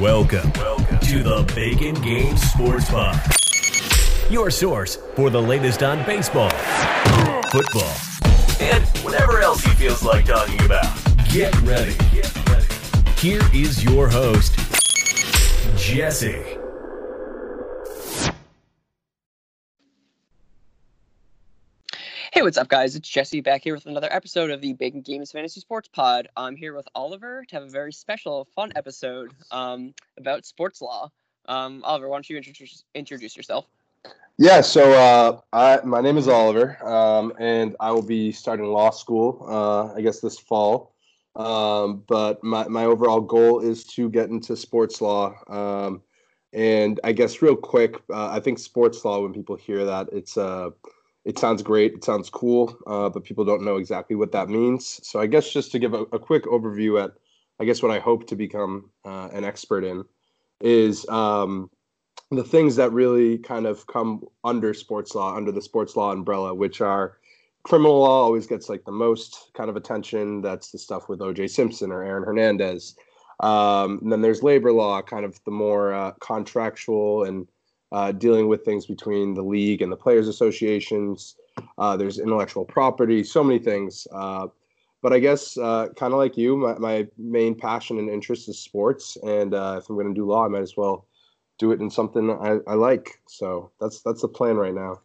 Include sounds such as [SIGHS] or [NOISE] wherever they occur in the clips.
Welcome, Welcome to the Bacon Game Sports Pod, your source for the latest on baseball, football, and whatever else he feels like talking about. Get ready. Get ready. Here is your host, Jesse. Hey, what's up, guys? It's Jesse back here with another episode of the Bacon Games Fantasy Sports Pod. I'm here with Oliver to have a very special, fun episode um, about sports law. Um, Oliver, why don't you introduce introduce yourself? Yeah, so uh, I, my name is Oliver, um, and I will be starting law school, uh, I guess, this fall. Um, but my, my overall goal is to get into sports law. Um, and I guess, real quick, uh, I think sports law, when people hear that, it's uh, it sounds great, it sounds cool, uh, but people don't know exactly what that means. So I guess just to give a, a quick overview at, I guess what I hope to become uh, an expert in is um, the things that really kind of come under sports law, under the sports law umbrella, which are criminal law always gets like the most kind of attention. That's the stuff with O.J. Simpson or Aaron Hernandez. Um, then there's labor law, kind of the more uh, contractual and uh, dealing with things between the league and the players associations. Uh, there's intellectual property, so many things. Uh, but I guess uh, kind of like you, my, my, main passion and interest is sports, and uh, if I'm going to do law, I might as well do it in something I, I, like. So that's that's the plan right now.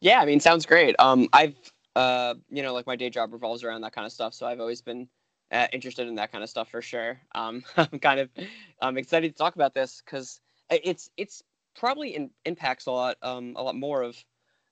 Yeah, I mean, sounds great. Um, I've uh, you know, like my day job revolves around that kind of stuff, so I've always been uh, interested in that kind of stuff for sure. Um, [LAUGHS] I'm kind of I'm excited to talk about this because it's it's probably in, impacts a lot um a lot more of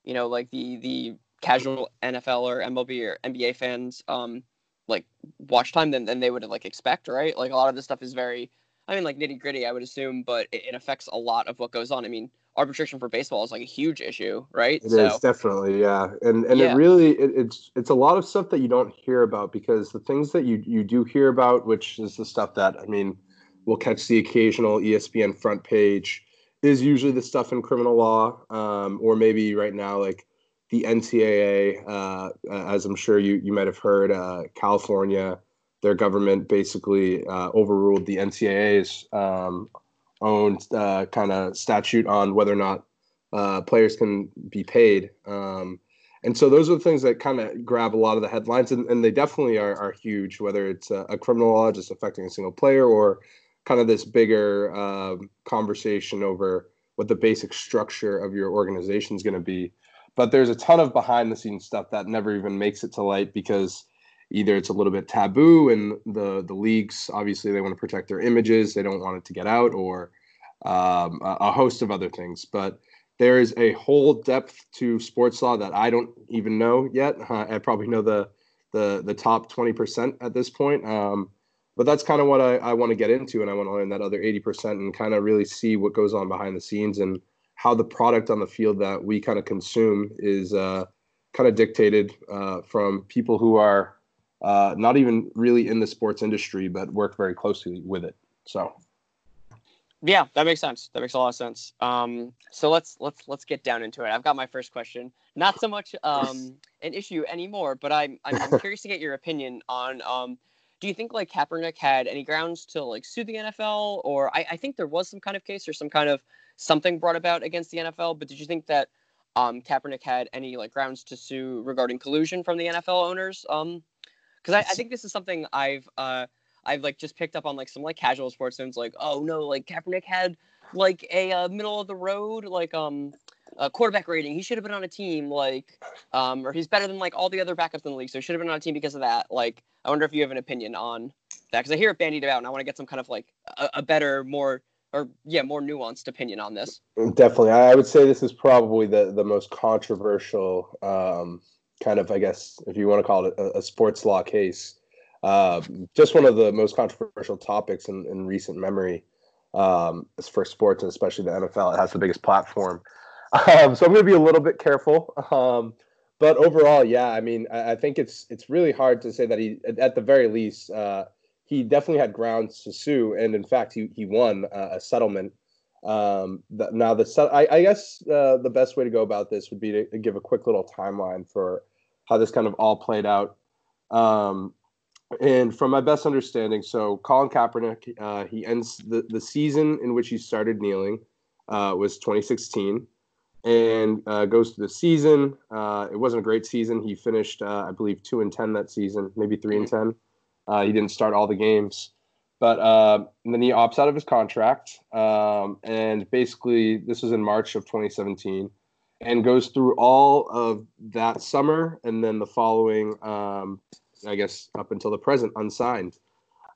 you know like the the casual NFL or MLB or NBA fans um like watch time than, than they would like expect right? Like a lot of this stuff is very I mean like nitty gritty I would assume but it, it, affects a lot of what goes on. I mean arbitration for baseball is like a huge issue right? It so, is definitely yeah. And and yeah. it really it, it's it's a lot of stuff that you don't hear about because the things that you you do hear about which is the stuff that I mean we'll catch the occasional ESPN front page is usually the stuff in criminal law, um, or maybe right now like the NCAA, uh, as I'm sure you you might have heard, uh, California, their government basically uh, overruled the NCAA's um, own uh, kind of statute on whether or not uh, players can be paid. Um, and so those are the things that kind of grab a lot of the headlines, and, and they definitely are, are huge, whether it's a, a criminal law just affecting a single player or kind of this bigger uh, conversation over what the basic structure of your organization is going to be. But there's a ton of behind the scenes stuff that never even makes it to light because either it's a little bit taboo and the the leagues obviously they want to protect their images, they don't want it to get out, or um, a, a host of other things. But there is a whole depth to sports law that I don't even know yet. Uh, I probably know the the the top 20% at this point. Um, but that's kind of what I, I want to get into and I want to learn that other 80% and kind of really see what goes on behind the scenes and how the product on the field that we kind of consume is uh, kind of dictated uh, from people who are uh, not even really in the sports industry but work very closely with it so. Yeah that makes sense. That makes a lot of sense. Um, so let's let's let's get down into it. I've got my first question. Not so much um, an issue anymore but i'm i'm, curious to get your opinion on um, do you think like Kaepernick had any grounds to like sue the NFL? Or I, I think there was some kind of case or some kind of something brought about against the NFL. But did you think that um, Kaepernick had any like grounds to sue regarding collusion from the NFL owners? Um, because I, I, think this is something I've uh I've like just picked up on like some like casual sports fans like oh no like Kaepernick had like a uh, middle of the road like um uh, quarterback rating. He should have been on a team like, um, or he's better than like all the other backups in the league, so he should have been on a team because of that. Like, I wonder if you have an opinion on that because I hear it bandied about, and I want to get some kind of like a, a, better, more or yeah, more nuanced opinion on this. Definitely, I would say this is probably the the most controversial um, kind of, I guess, if you want to call it a, a sports law case. Uh, just one of the most controversial topics in, in recent memory um, for sports and especially the NFL. It has the biggest platform. Um, so I'm going to be a little bit careful. Um, but overall, yeah, I mean, I, I, think it's it's really hard to say that he, at the very least, uh, he definitely had grounds to sue, and in fact, he he won uh, a settlement. Um, the, now, the I, I guess uh, the best way to go about this would be to, give a quick little timeline for how this kind of all played out. Um, and from my best understanding, so Colin Kaepernick, uh, he ends the, the season in which he started kneeling uh, was 2016 and uh, goes through the season. Uh, it wasn't a great season. He finished, uh, I believe, two and ten that season, maybe 3 and ten. Uh, he didn't start all the games, but uh, then he opts out of his contract. Um, and basically, this was in March of 2017, and goes through all of that summer and then the following, um, I guess, up until the present, unsigned.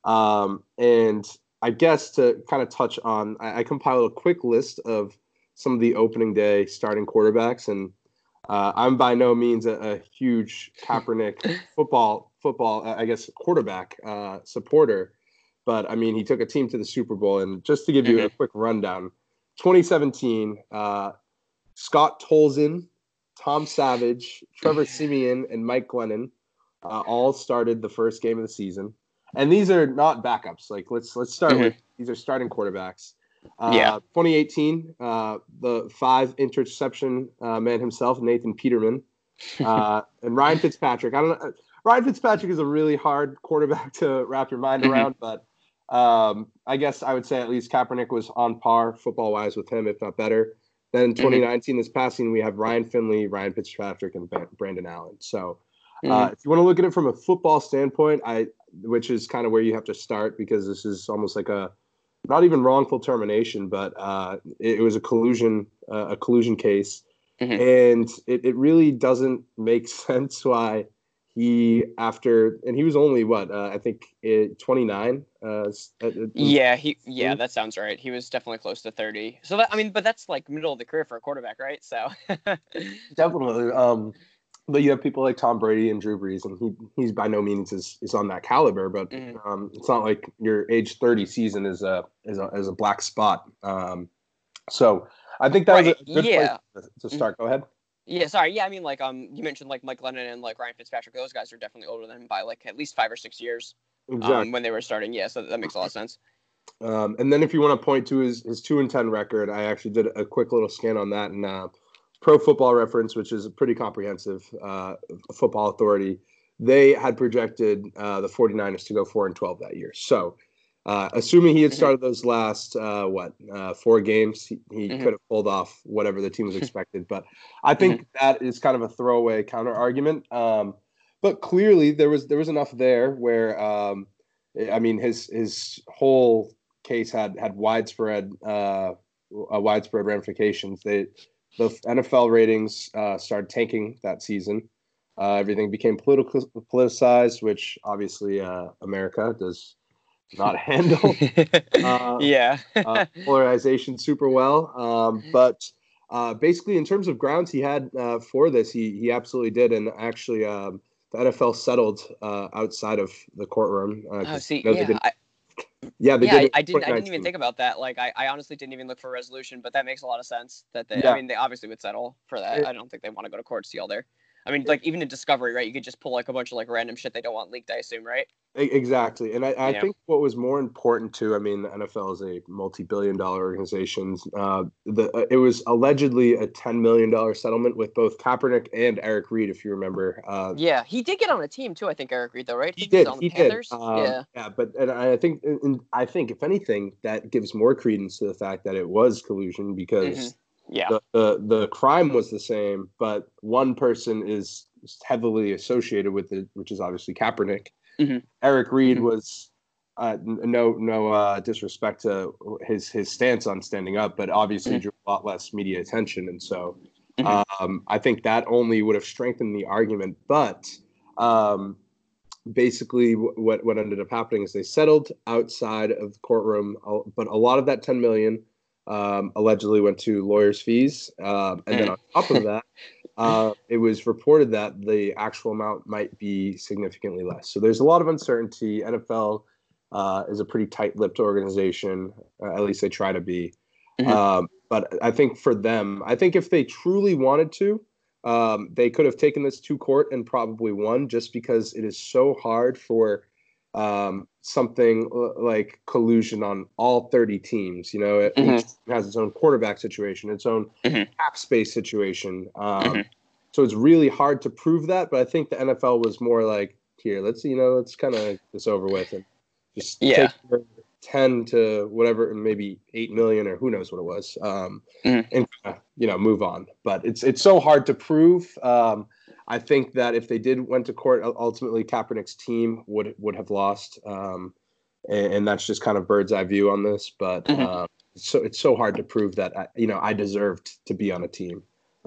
Um, and I guess to kind of touch on, I, I compiled a quick list of some of the opening day starting quarterbacks, and uh, I'm by no means a, a huge Kaepernick [LAUGHS] football football uh, I guess quarterback uh, supporter, but I mean he took a team to the Super Bowl, and just to give you mm-hmm. a quick rundown, 2017, uh, Scott Tolzien, Tom Savage, Trevor [LAUGHS] Siemian, and Mike Glennon uh, all started the first game of the season, and these are not backups. Like let's let's start mm-hmm. with these are starting quarterbacks. Uh, yeah. 2018, uh, the five interception uh, man himself, Nathan Peterman, [LAUGHS] uh, and Ryan Fitzpatrick. I don't know. Ryan Fitzpatrick is a really hard quarterback [LAUGHS] to wrap your mind mm-hmm. around, but um, I guess I would say at least Kaepernick was on par football wise with him, if not better. Then 2019, mm-hmm. this passing, we have Ryan Finley, Ryan Fitzpatrick, and Brandon Allen. So uh, mm-hmm. if you want to look at it from a football standpoint, I which is kind of where you have to start because this is almost like a not even wrongful termination, but uh, it, it, was a collusion uh, a collusion case, mm-hmm. and it, it really doesn't make [LAUGHS] sense why he after and he was only what uh, I think 29. Uh, yeah, he yeah that sounds right. He was definitely close to 30. So that I mean, but that's like middle of the career for a quarterback, right? So [LAUGHS] definitely. Um, but you have people like Tom Brady and Drew Brees, and he he's by no means is, is on that caliber. But mm. um, it's not like your age thirty season is a is a, is a black spot. Um, so I think that right. was a good yeah. place to, to start. Go ahead. Yeah, sorry. Yeah, I mean, like, um, you mentioned like Mike Glennon and like Ryan Fitzpatrick. Those guys are definitely older than him by like at least five or six years. Exactly. Um, when they were starting, yeah, so that makes a lot of sense. Um, and then if you want to point to his his two and ten record, I actually did a quick little scan on that, and uh, Pro Football Reference, which is a pretty comprehensive uh, football authority, they had projected uh, the 49ers to go 4 and 12 that year. So, uh, assuming he had mm-hmm. started those last uh, what uh, four games, he, he mm-hmm. could have pulled off whatever the team was [LAUGHS] expected. But I think mm-hmm. that is kind of a throwaway counter argument. Um, but clearly, there was there was enough there where um, I mean his his whole case had had widespread uh, widespread ramifications. They the NFL ratings uh, started tanking that season. Uh, everything became political politicized, which obviously uh, America does not [LAUGHS] handle. Uh, yeah, uh, polarization super well. Um, but uh, basically, in terms of grounds he had for this, he he absolutely did, and actually. Um, the NFL settled outside of the courtroom. oh, see, yeah, I, yeah, yeah, I, I, didn't. I didn't even think about that. Like, I, I honestly didn't even look for a resolution, but that makes a lot of sense. That they, yeah. I mean, they obviously would settle for that. It, I don't think they want to go to court. See all there. I mean, like even in Discovery, right? You could just pull like a bunch of like random shit they don't want leaked. I assume, right? Exactly, and I, I yeah. think what was more important too. I mean, the NFL is a multi-billion-dollar organization. Uh, the uh, it was allegedly a ten million dollar settlement with both Kaepernick and Eric Reid, if you remember. Uh, yeah, he did get on a team too. I think Eric Reid, though, right? He, he did. He did. Um, yeah, yeah, but and I think and I think if anything, that gives more credence to the fact that it was collusion because. Mm-hmm yeah the, the, the crime was the same but one person is heavily associated with it which is obviously Kaepernick mm-hmm. Eric Reid mm-hmm. was uh, no no uh, disrespect to his his stance on standing up but obviously mm-hmm. drew a lot less media attention and so mm-hmm. um, I think that only would have strengthened the argument but um, basically what what ended up happening is they settled outside of the courtroom but a lot of that 10 million um, allegedly went to lawyers' fees. Um, and then on top of that, uh, it was reported that the actual amount might be significantly less. So there's a lot of uncertainty. NFL uh, is a pretty tight lipped organization, uh, at least they try to be. Mm-hmm. Um, but I think for them, I think if they truly wanted to, um, they could have taken this to court and probably won just because it is so hard for um, something like collusion on all 30 teams. You know, it mm-hmm. has its own quarterback situation, its own mm-hmm. cap space situation. Um, mm-hmm. So it's really hard to prove that. But I think the NFL was more like, here. Let's you know, let's kind of get this over with and just yeah. take ten to whatever, maybe eight million or who knows what it was, um, Mhm. and uh, you know move on. But it's it's so hard to prove. Um, I think that if they did went to court, ultimately Kaepernick's team would would have lost, um, and, and that's just kind of bird's eye view on this. But Mhm. uh, so it's so hard to prove that I, you know I deserved to be on a team.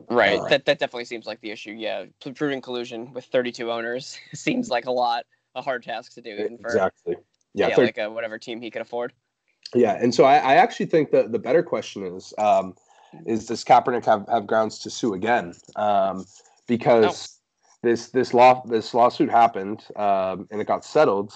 Right. Uh, that that definitely seems like the issue. Yeah, proving collusion with 32 owners [LAUGHS] seems like a lot, a hard task to do, even for exactly. Yeah, yeah, thir- like uh whatever team he could afford. Yeah, and so I, I actually think that the better question is, um, is does Kaepernick have, have grounds to sue again? Um, because this this law this lawsuit happened um, and it got settled,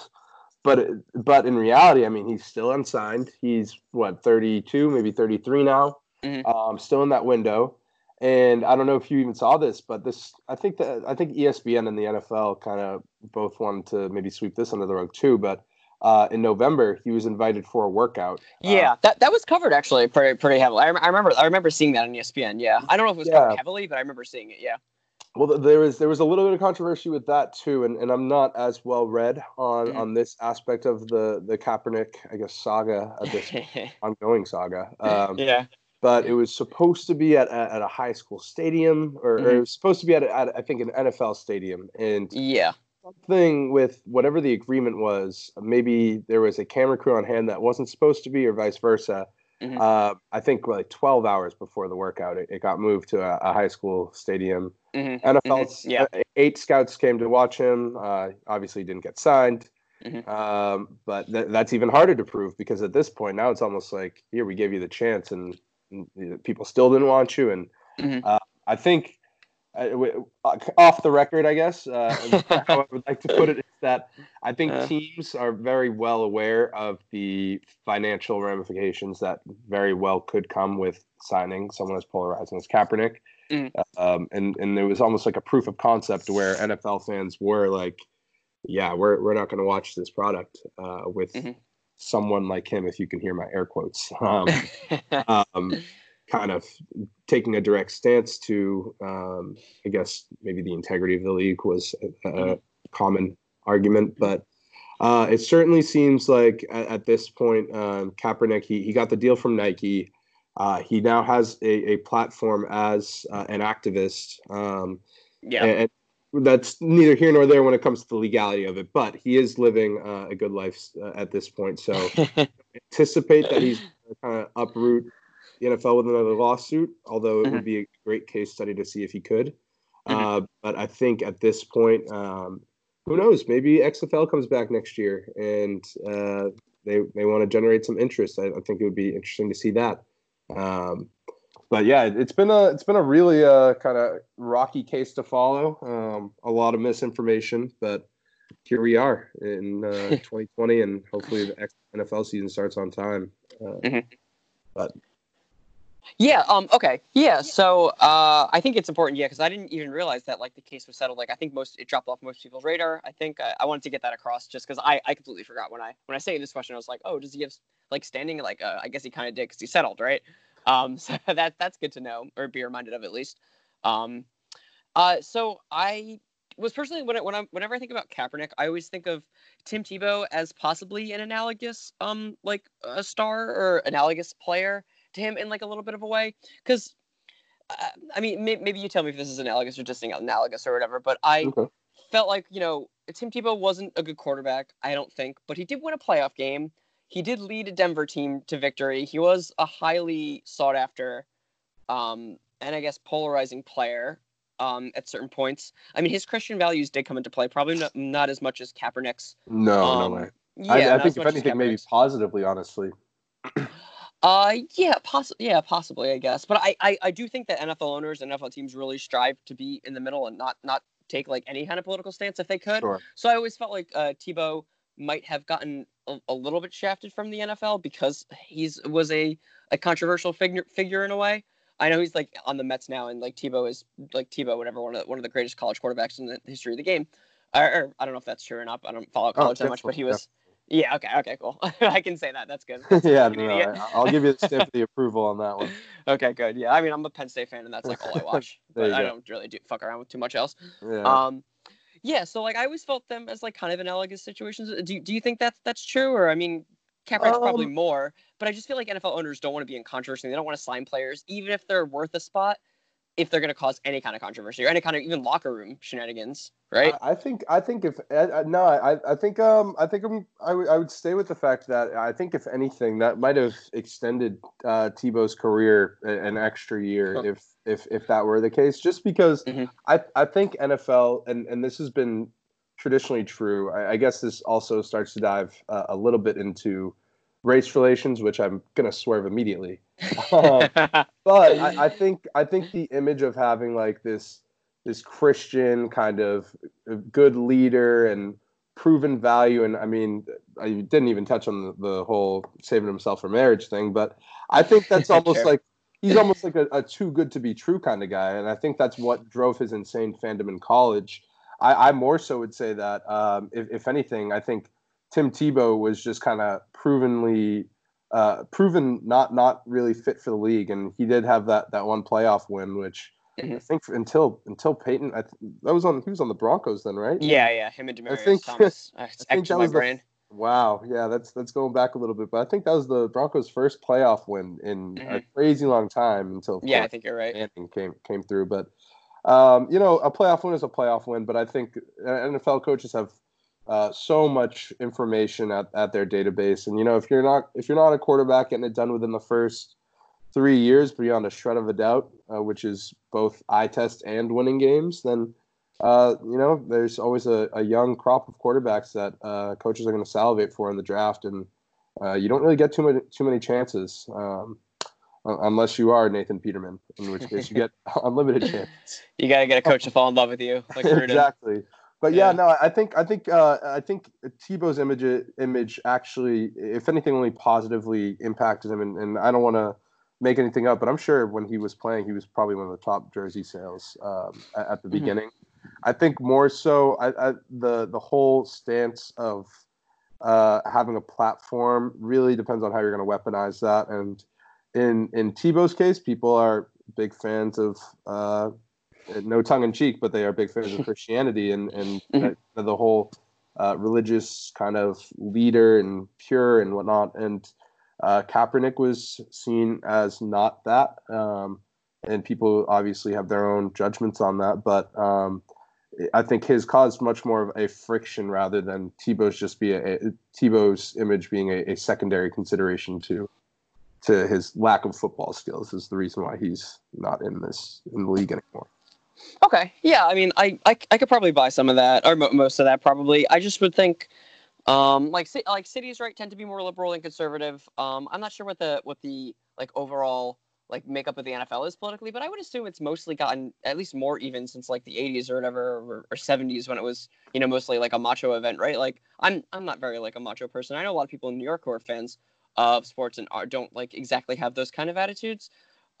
but it- but in reality, I mean, he's still unsigned. He's what thirty two, maybe thirty three now, Mhm. um, still in that window. And I don't know if you even saw this, but this I think that I think ESPN and the NFL kind of both wanted to maybe sweep this under the rug too, but. Uh, in November, he was invited for a workout. Uh, Yeah, that that was covered actually pretty pretty heavily. I, I remember I remember seeing that on ESPN. Yeah, I don't know if it was covered heavily, but I remember seeing it. Yeah. Well, th- there was there was a little bit of controversy with that too, and, and I'm not as well read on Mhm. on this aspect of the the Kaepernick, I guess, saga of this [LAUGHS] ongoing saga. Um, yeah. But it was supposed to be at a, at a high school stadium, or, or Mm-hmm. it was supposed to be at, a, at I think an NFL stadium, and Yeah. something with whatever the agreement was, maybe there was a camera crew on hand that wasn't supposed to be, or vice versa. Mhm. Uh, I think like 12 hours before the workout, it, it got moved to a, a high school stadium. hmm NFL, yeah. uh, eight scouts came to watch him. Uh, obviously, didn't get signed. Mhm. Um, but th- that's even harder to prove because at this point now it's almost like here we gave you the chance and, and people still didn't want you. And Mhm. uh, I think off the record, I guess uh, [LAUGHS] how I would like to put it is that I think Uh. teams are very well aware of the financial ramifications that very well could come with signing someone as polarizing as Kaepernick. Mhm. Um, and and there was almost like a proof of concept where NFL fans were like, "Yeah, we're we're not going to watch this product uh, with Mhm. someone like him." If you can hear my air quotes, [LAUGHS] um, um, kind of taking a direct stance to, um, I guess maybe the integrity of the league was a, a Mhm. common argument, but uh, it certainly seems like at, at this point, um, Kaepernick he, he got the deal from Nike. Uh, he now has a, a platform as uh, an activist, um, yeah. and that's neither here nor there when it comes to the legality of it. But he is living uh, a good life uh, at this point, so [LAUGHS] anticipate that he's kind of uproot the NFL with another lawsuit, although it would be a great case study to see if he could. Uh, but I think at this point, um, who knows? Maybe XFL comes back next year and uh, they they want to generate some interest. I, I think it would be interesting to see that. Um, but yeah, it's been a it's been a really uh, kind of rocky case to follow. Um, a lot of misinformation, but here we are in uh, [LAUGHS] 2020, and hopefully the NFL season starts on time. Uh, Mhm. But Yeah. Um. Okay. Yeah. So, uh, I think it's important. Yeah, because I didn't even realize that like the case was settled. Like, I think most it dropped off most people's radar. I think I, I wanted to get that across just because I, I completely forgot when I when I say this question, I was like, oh, does he have like standing? Like, uh, I guess he kind of did because he settled, right? Um. [LAUGHS] So that that's good to know or be reminded of at least. Um. Uh. So I was personally when I, when I whenever I think about Kaepernick, I always think of Tim Tebow as possibly an analogous um like a star or analogous player to him in like a little bit of a way because uh, i mean may- maybe you tell me if this is analogous or just analogous or whatever but i Okay. felt like you know tim tebow wasn't a good quarterback i don't think but he did win a playoff game he did lead a denver team to victory he was a highly sought after um, and i guess polarizing player um, at certain points i mean his christian values did come into play probably not, not as much as kaepernick's no, um, no way. yeah, I, I think if anything, maybe positively, honestly. Uh, yeah, possibly. Yeah, possibly. I guess, but I, I, I do think that NFL owners and NFL teams really strive to be in the middle and not not take like any kind of political stance if they could. Sure. So I always felt like uh, Tebow might have gotten a, a little bit shafted from the NFL because he's was a, a controversial figure figure in a way. I know he's like on the Mets now, and like Tebow is like Tebow, whatever, one of the, one of the greatest college quarterbacks in the history of the game. Or, or I don't know if that's true or not. I don't follow Oh, college that much, but he was. Yeah. Okay. Okay. Cool. [LAUGHS] I can say that. That's good. [LAUGHS] yeah, no. I, I'll give you the stamp of the [LAUGHS] approval on that one. Okay, good. Yeah, I mean, I'm a Penn State fan, and that's like all I watch. But I don't really do fuck around with too much else. Yeah. Um, Yeah, so like I always felt them as like kind of analogous situations. Do do you think that's that's true, or I mean, Kaepernick's um, probably more, but I just feel like NFL owners don't want to be in controversy. They don't want to sign players, even if they're worth a spot, if they're going to cause any kind of controversy or any kind of even locker room shenanigans, right? I, I think I think if uh, no, I I think um I think I'm, I, w- I would stay with the fact that I think if anything that might have extended uh, Tebow's career an extra year huh. if if if that were the case, just because mm-hmm. I I think NFL and and this has been traditionally true. I, I guess this also starts to dive uh, a little bit into race relations, which I'm gonna swerve immediately. Um, [LAUGHS] but I, I, think I think the image of having like this this Christian kind of good leader and proven value, and I mean, I didn't even touch on the, the whole saving himself for marriage thing, but I think that's [LAUGHS] almost like he's almost like a, a, too good to be true kind of guy, and I think that's what drove his insane fandom in college. I, I more so would say that um, if, if anything, I think Tim Tebow was just kind of provenly uh, proven not not really fit for the league, and he did have that that one playoff win, which mm-hmm. I think until until Peyton, I th- that was on he was on the Broncos then, right? Yeah, yeah, him and Demaryius [LAUGHS] I think, Thomas. I, think that was the, wow, yeah, that's that's going back a little bit, but I think that was the Broncos' first playoff win in mm-hmm. a crazy long time until yeah, I think you're right. Manning came came through, but um, you know, a playoff win is a playoff win, but I think NFL coaches have uh, so much information at, at their database. And you know, if you're not if you're not a quarterback getting it done within the first three years beyond a shred of a doubt, uh, which is both eye test and winning games, then uh, you know there's always a, a young crop of quarterbacks that uh, coaches are going to salivate for in the draft, and uh, you don't really get too many too many chances. Um, unless you are Nathan Peterman, in which case you get [LAUGHS] unlimited chances. You gotta get a coach to fall in love with you, like [LAUGHS] exactly. But yeah, yeah, no, I think I think uh, I think Tebow's image image actually, if anything, only positively impacted him. And, and I don't want to make anything up, but I'm sure when he was playing, he was probably one of the top jersey sales um, at, at, the mm-hmm. beginning. I think more so, I, I, the the whole stance of uh, having a platform really depends on how you're going to weaponize that. And in in Tebow's case, people are big fans of. Uh, no tongue in cheek, but they are big fans of [LAUGHS] Christianity and and [LAUGHS] mm-hmm. the whole uh, religious kind of leader and pure and whatnot. And uh, Kaepernick was seen as not that, um, and people obviously have their own judgments on that. But um, I think his caused much more of a friction rather than Tebow's just be a, a Tebow's image being a, a secondary consideration to to his lack of football skills is the reason why he's not in this in the league anymore. Okay. Yeah. I mean, I, I, I could probably buy some of that or mo- most of that probably. I just would think, um, like like cities right tend to be more liberal than conservative. Um, I'm not sure what the what the like overall like makeup of the NFL is politically, but I would assume it's mostly gotten at least more even since like the 80s or whatever or, or 70s when it was you know mostly like a macho event, right? Like I'm I'm not very like a macho person. I know a lot of people in New York who are fans of sports and are, don't like exactly have those kind of attitudes.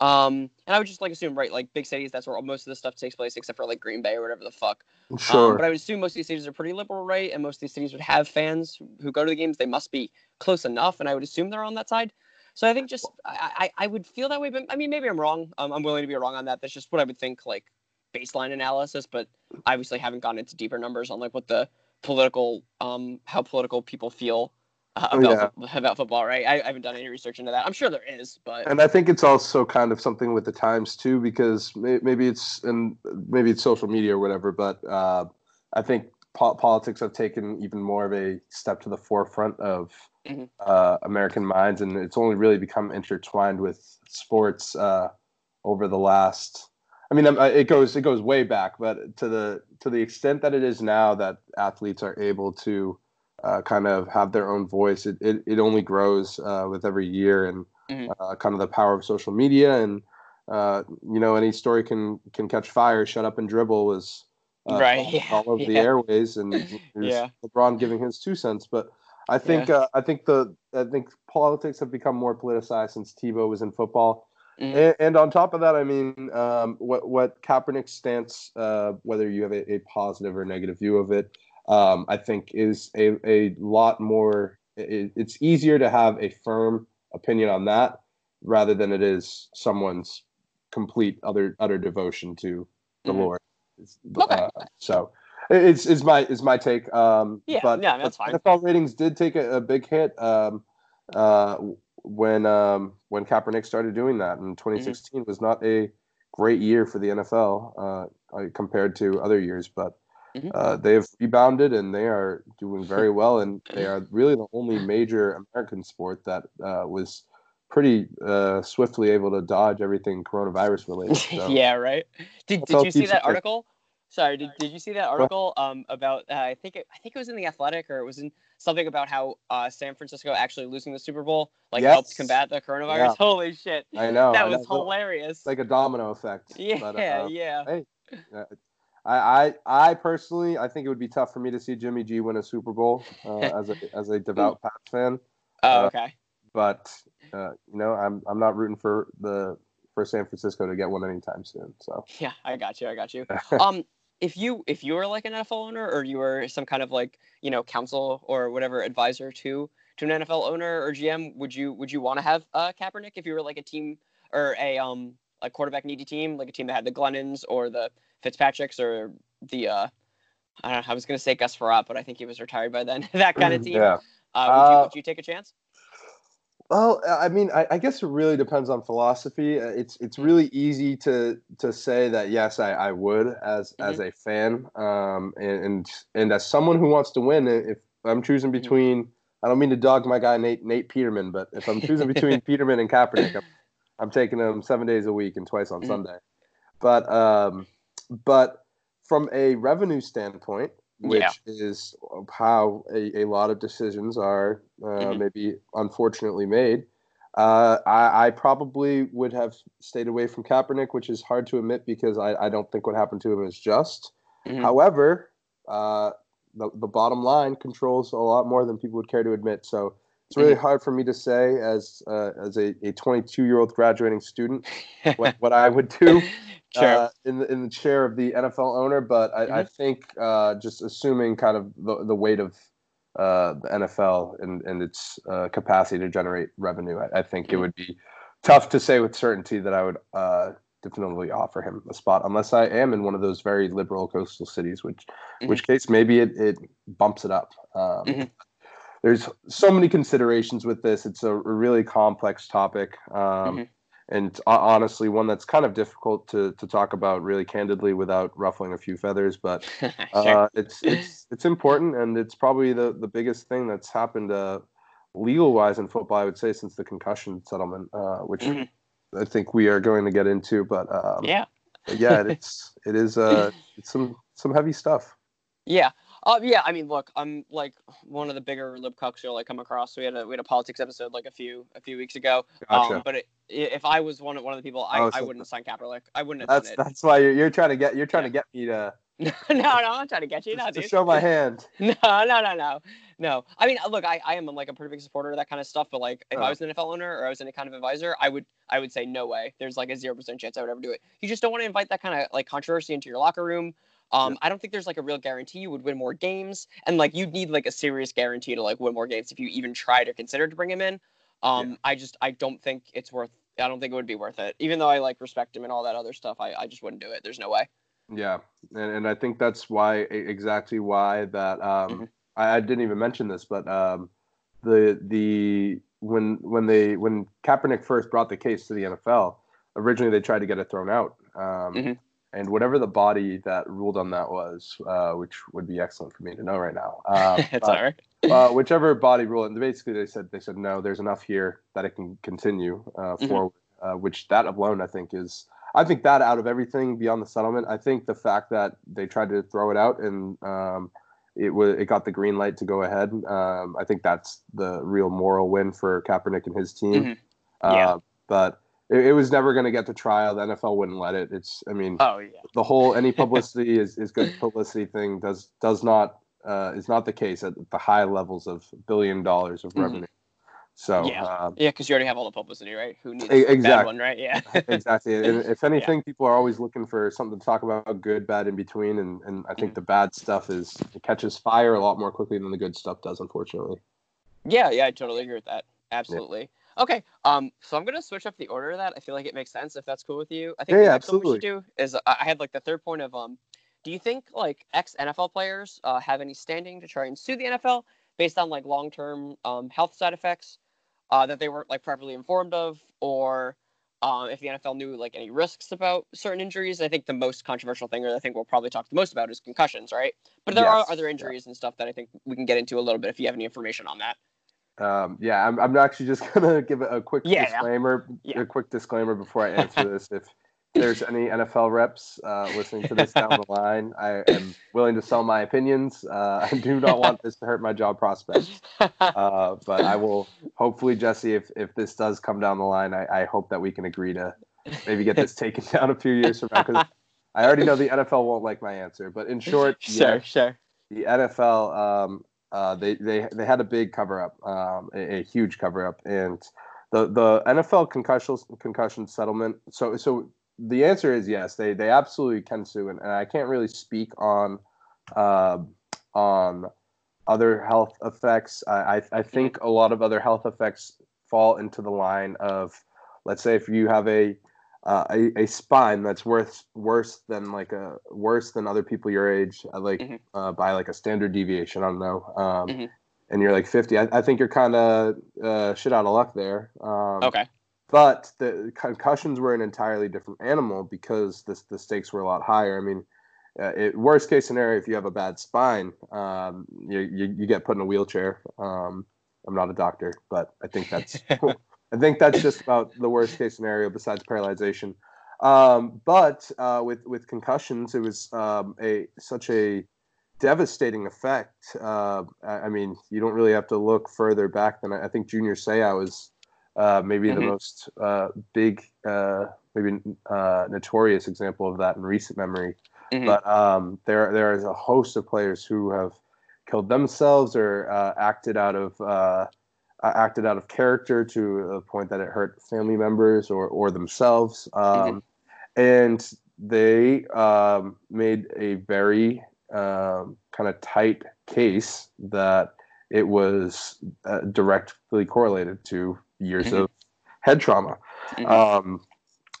Um, and I would just like assume, right, like big cities, that's where most of the stuff takes place, except for like Green Bay or whatever the fuck. Um, sure. Um, but I would assume most of these cities are pretty liberal, right? And most of these cities would have fans who, who go to the games. They must be close enough, and I would assume they're on that side. So I think just I, I, I would feel that way, but I mean maybe I'm wrong. Um, I'm willing to be wrong on that. That's just what I would think, like baseline analysis. But obviously haven't gone into deeper numbers on like what the political um how political people feel uh, [LAUGHS] oh, about, yeah. about football, right? I, I, haven't done any research into that. I'm sure there is, but and I think it's also kind of something with the times too, because maybe it's and maybe it's social media or whatever. But uh, I think po- politics have taken even more of a step to the forefront of mm-hmm. uh, American minds, and it's only really become intertwined with sports uh, over the last. I mean, um, it goes it goes way back, but to the to the extent that it is now, that athletes are able to uh, kind of have their own voice. It, it, it only grows uh, with every year and mm-hmm. uh, kind of the power of social media. And, uh, you know, any story can, can catch fire. Shut up and dribble was uh, right. all, [LAUGHS] yeah. all of yeah. the airways and [LAUGHS] yeah. LeBron giving his two cents. But I think, yeah. Uh, I think the, I think politics have become more politicized since Tebow was in football. Mm-hmm. And, and, on top of that, I mean, um, what what Kaepernick's stance, whether you have a, a positive or negative view of it, um, I think is a, a lot more. It, it's easier to have a firm opinion on that rather than it is someone's complete other utter devotion to the mm-hmm. Lord. Okay. Uh, so, it's is my is my take. Um, yeah, but, yeah, that's fine. NFL ratings did take a, a big hit um, uh, when um, when Kaepernick started doing that, and 2016 mm-hmm. was not a great year for the NFL uh, compared to other years, but. Mm-hmm. Uh, they have rebounded and they are doing [LAUGHS] very well, and they are really the only major American sport that uh, was pretty uh, swiftly able to dodge everything coronavirus related. [LAUGHS] So. yeah, right. Did, did you see that article? Sorry, did, did you see that article um, about? Uh, I think it, I think it was in the Athletic or it was in something about how uh, San Francisco actually losing the Super Bowl like yes. helped combat the coronavirus. Yeah. Holy shit! I know that I was know. hilarious. It's like a domino effect. [LAUGHS] Yeah, but, uh, yeah. Hey, I, I, I personally, I think it would be tough for me to see Jimmy G win a Super Bowl uh, as a as a devout [LAUGHS] Pats fan. Oh, uh, okay. but uh, you know, I'm I'm not rooting for the for San Francisco to get one anytime soon. So yeah, I got you. I got you. [LAUGHS] um, if you if you were like an NFL owner or you were some kind of like you know counsel or whatever advisor to to an NFL owner or GM, would you would you want to have uh, Kaepernick if you were like a team or a um a quarterback needy team like a team that had the Glennons or the Fitzpatricks or the uh I don't know I was gonna say Gus Frerotte, but I think he was retired by then. [LAUGHS] that kind of team. Yeah. Uh, would, you, uh, would you take a chance? Well, I mean, I, I, guess it really depends on philosophy. Uh, it's it's really easy to to say that yes, I, I would as mm-hmm. as a fan, um, and, and, and as someone who wants to win. If I'm choosing mm-hmm. between, I don't mean to dog my guy Nate Nate Peterman, but if I'm choosing [LAUGHS] between Peterman and Kaepernick, I'm, I'm, taking them seven days a week and twice on mm-hmm. Sunday. But um, but from a revenue standpoint, which yeah. is how a, a lot of decisions are uh, mm-hmm. maybe unfortunately made. Uh, I, I, probably would have stayed away from Kaepernick, which is hard to admit because I, I don't think what happened to him is just. Mm-hmm. However, uh, the, the bottom line controls a lot more than people would care to admit. So it's really hard for me to say as uh, as a, a 22 year old graduating student what, what I would do [LAUGHS] sure. uh, in the in the chair of the NFL owner. But I, mm-hmm. I think uh, just assuming kind of the, the weight of uh, the NFL and and its uh, capacity to generate revenue, I, I think mm-hmm. it would be tough to say with certainty that I would uh, definitively offer him a spot unless I am in one of those very liberal coastal cities, which mm-hmm. which case maybe it, it bumps it up. Um, mm-hmm there's so many considerations with this. It's a really complex topic. Um, mm-hmm. And honestly, one that's kind of difficult to, to talk about really candidly without ruffling a few feathers. But [LAUGHS] uh, it's it's it's important, and it's probably the, the biggest thing that's happened uh, legal wise in football. I would say since the concussion settlement, uh, which mm-hmm. I think we are going to get into. But um, yeah, yeah, it's it is uh, [LAUGHS] it's some some heavy stuff. Yeah, uh, yeah, I mean, look, I'm like one of the bigger lib cucks you'll like come across. We had a we had a politics episode like a few a few weeks ago. Gotcha. Um, but it, if I was one of one of the people, I, oh, so I wouldn't sign Kaepernick. I wouldn't have that's. That's why you're, you're trying to get you're trying yeah. to get me to. [LAUGHS] no, no, I'm trying to get you. No, to show my [LAUGHS] hand. No, no, no, no, no. I mean, look, I, I am like a pretty big supporter of that kind of stuff. But like, if oh. I was an NFL owner or I was any kind of advisor, I would I would say no way. There's like a zero percent chance I would ever do it. You just don't want to invite that kind of like controversy into your locker room. Um, yeah. I don't think there's like a real guarantee you would win more games, and like you'd need like a serious guarantee to like win more games if you even try to consider to bring him in. Um, yeah. I just I don't think it's worth. I don't think it would be worth it, even though I like respect him and all that other stuff. I, I just wouldn't do it. There's no way. Yeah, and, and I think that's why exactly why that um, mm-hmm. I, I, didn't even mention this, but um, the the when when they when Kaepernick first brought the case to the NFL, originally they tried to get it thrown out. Um, mm-hmm and whatever the body that ruled on that was, uh, which would be excellent for me to know right now. Uh, [LAUGHS] it's all right. uh, whichever body ruled, and basically they said they said no, there's enough here that it can continue uh, mm-hmm. forward. Uh, which that alone I think is, I think that out of everything beyond the settlement, I think the fact that they tried to throw it out and um, it was it got the green light to go ahead. Um, I think that's the real moral win for Kaepernick and his team. Mm-hmm. Yeah. Uh, but it, it was never going to get to trial. The NFL wouldn't let it. It's, I mean, oh yeah, the whole any [LAUGHS] publicity is, is good publicity thing does does not uh, is not the case at the high levels of billion dollars of mm-hmm. revenue. Mm-hmm. So yeah, uh, yeah, because you already have all the publicity, right? Who needs exactly. bad one, right? Yeah, [LAUGHS] exactly. And [LAUGHS] if anything, yeah. people are always looking for something to talk about, good, bad, in between, and and I think mm-hmm. the bad stuff is it catches fire a lot more quickly than the good stuff does, unfortunately. Yeah, yeah, I totally agree with that. Absolutely. Okay. Um. So I'm gonna switch up the order of that. I feel like it makes sense if that's cool with you. I think yeah, absolutely. we should do is uh, I had like the third point of um do you think like ex NFL players uh, have any standing to try and sue the NFL based on like long term um, health side effects uh, that they weren't like properly informed of, or um, if the NFL knew like any risks about certain injuries? I think the most controversial thing, or I think we'll probably talk the most about, is concussions, right? But there yes. are other injuries yeah. and stuff that I think we can get into a little bit if you have any information on that. Um, yeah, I'm, I'm actually just [LAUGHS] gonna give a quick yeah, disclaimer, yeah. a quick disclaimer before I answer this. If [LAUGHS] there's any NFL reps uh, listening to this down the [LAUGHS] line, I am willing to sell my opinions. Uh, I do not want this to hurt my job prospects, uh, but I will hopefully, Jesse, if if this does come down the line, I, I hope that we can agree to maybe get this taken down a few years from now because I already know the NFL won't like my answer. But in short, sure, yeah, sure. The NFL, um, uh, they they they had a big cover up, um, a, a huge cover up, and the the NFL concussion concussion settlement. So so the answer is yes. They they absolutely can sue, and, and I can't really speak on uh, on other health effects. I, I, I think a lot of other health effects fall into the line of, let's say, if you have a uh, a, a spine that's worse worse than like a worse than other people your age, uh, like mm-hmm. uh, by like a standard deviation. I don't know. Um, mm-hmm. And you're like 50. I, I think you're kind of uh, shit out of luck there. Um, okay. But the concussions were an entirely different animal because the, the stakes were a lot higher. I mean, uh, it, worst case scenario, if you have a bad spine, um, you, you, you, get put in a wheelchair. Um, I'm not a doctor, but I think that's [LAUGHS] I think that's just about the worst case scenario besides paralyzation. Um, but uh, with with concussions, it was um, a such a devastating effect. Uh, I, I, mean, you don't really have to look further back than I, I think Junior Seau was uh, maybe mm-hmm. the most uh, big, uh, maybe uh, notorious example of that in recent memory. Mm-hmm. But um, there, there is a host of players who have killed themselves or uh, acted out of uh, acted out of character to the point that it hurt family members or or themselves. Mm-hmm. Um, mm-hmm. And they um, made a very um, kind of tight case that it was directly correlated to years mm-hmm. of head trauma, mm-hmm. um,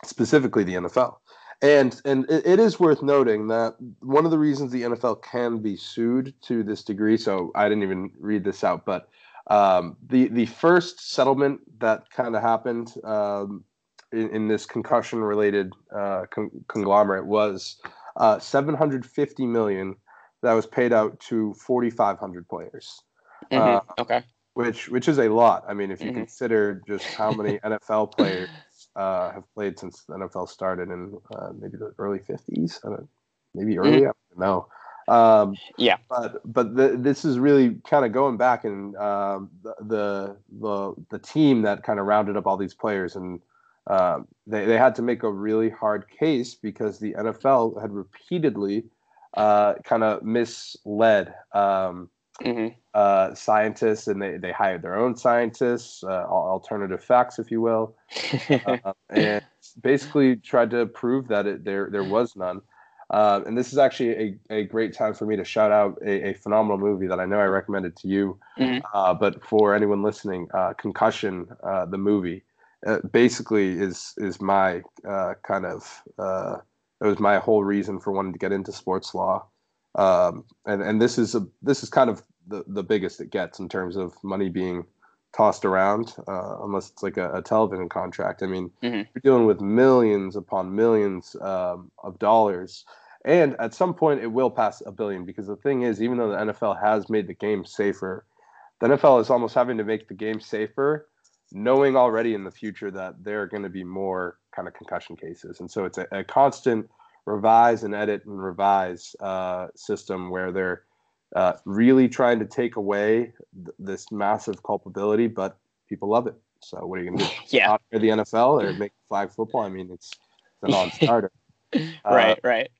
specifically the NFL. And and it, it is worth noting that one of the reasons the NFL can be sued to this degree. So I didn't even read this out, but um, the the first settlement that kind of happened um, in, in, this concussion related uh, con- conglomerate was uh, 750 million that was paid out to 4,500 players. Mm-hmm. Uh, okay which which is a lot. I mean, if you mm-hmm. consider just how many [LAUGHS] NFL players uh, have played since the NFL started in uh, maybe the early '50s, maybe early, mm-hmm. I don't know. Um, yeah, but but the, this is really kind of going back and um, the, the, the the team that kind of rounded up all these players and uh, they they had to make a really hard case because the NFL had repeatedly uh, kind of misled. Um, mm-hmm. uh, scientists, and they, they hired their own scientists, uh, alternative facts, if you will, [LAUGHS] uh, and basically tried to prove that it, there there was none. Uh, and this is actually a, a great time for me to shout out a, a phenomenal movie that I know I recommended to you. Mm-hmm. Uh, but for anyone listening, uh, Concussion, the movie, basically is is my kind of it was my whole reason for wanting to get into sports law. Um, and and this is a this is kind of the, the biggest it gets in terms of money being tossed around, uh, unless it's like a, a, television contract. I mean, mm-hmm. you're dealing with millions upon millions um, of dollars. And at some point, it will pass a billion because the thing is, even though the NFL has made the game safer, the NFL is almost having to make the game safer, knowing already in the future that there are going to be more kind of concussion cases. And so it's a, a constant revise and edit and revise uh, system where they're uh, really trying to take away th- this massive culpability, but people love it. So what are you going to do? [LAUGHS] yeah. the NFL or make flag football? I mean, it's, it's a non-starter. [LAUGHS] right, uh, right.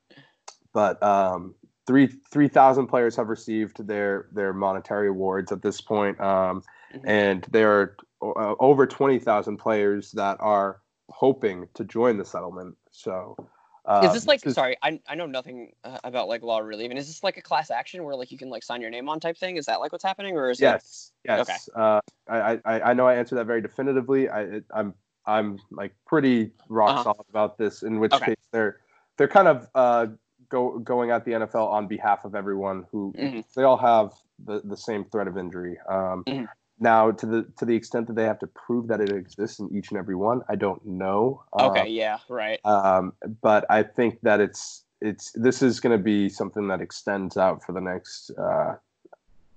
But um, three three thousand players have received their their monetary awards at this point, um, mm-hmm. and there are uh, over twenty thousand players that are hoping to join the settlement. So uh, is this like is, sorry? I, I know nothing uh, about like law relief and is this like a class action where like you can like sign your name on type thing? Is that like what's happening, or is yes, it... yes? Okay. Uh, I, I I know I answered that very definitively. I I'm I'm like pretty rock uh-huh. solid about this. In which okay. case they're they're kind of uh, go going at the NFL on behalf of everyone who Mhm. they all have the, the same threat of injury. Um, Mhm. Now, to the to the extent that they have to prove that it exists in each and every one, I don't know. Okay, Um, yeah, right. um, but I think that it's it's this is going to be something that extends out for the next uh,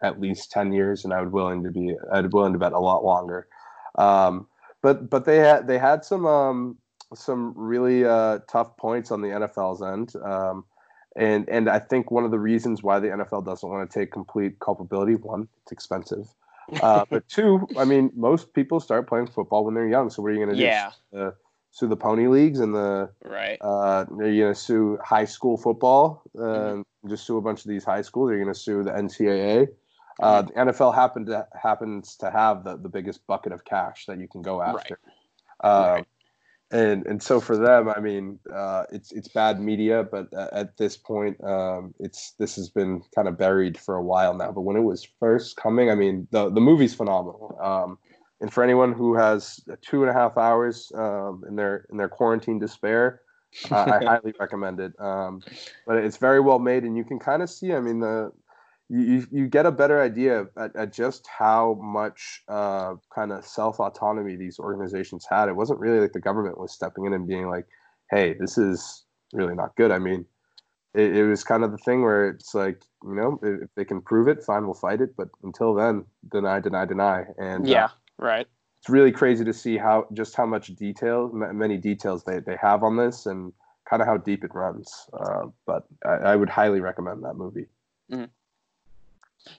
at least ten years, and I would willing to be I'd willing to bet a lot longer. Um, but but they had they had some um, some really uh, tough points on the NFL's end. Um, and and I think one of the reasons why the NFL doesn't want to take complete culpability one, it's expensive. Uh, but [LAUGHS] two, I mean, most people start playing football when they're young. So what are you going to do? Yeah, Uh, sue the pony leagues and the right. uh, are you going to sue high school football uh, Mm-hmm. and just sue a bunch of these high schools? Are you going to sue the NCAA? Uh, Mm-hmm. the NFL happened to happens to have the, the biggest bucket of cash that you can go Right. after. Um, Right. And and so for them, I mean, uh, it's it's bad media, but uh, at this point, um, it's this has been kind of buried for a while now. But when it was first coming, I mean, the the movie's phenomenal. Um, and for anyone who has two and a half hours um, in their in their quarantine despair, uh, I [LAUGHS] highly recommend it. Um, but it's very well made, and you can kind of see. I mean, the you, you, get a better idea at, at just how much uh, kind of self autonomy these organizations had. It wasn't really like the government was stepping in and being like, "Hey, this is really not good." I mean, it, it was kind of the thing where it's like, you know, if, they can prove it, fine, we'll fight it. But until then, deny, deny, deny. And uh, Yeah, right. it's really crazy to see how just how much detail, m- many details they, they have on this, and kind of how deep it runs. Uh, but I, I would highly recommend that movie.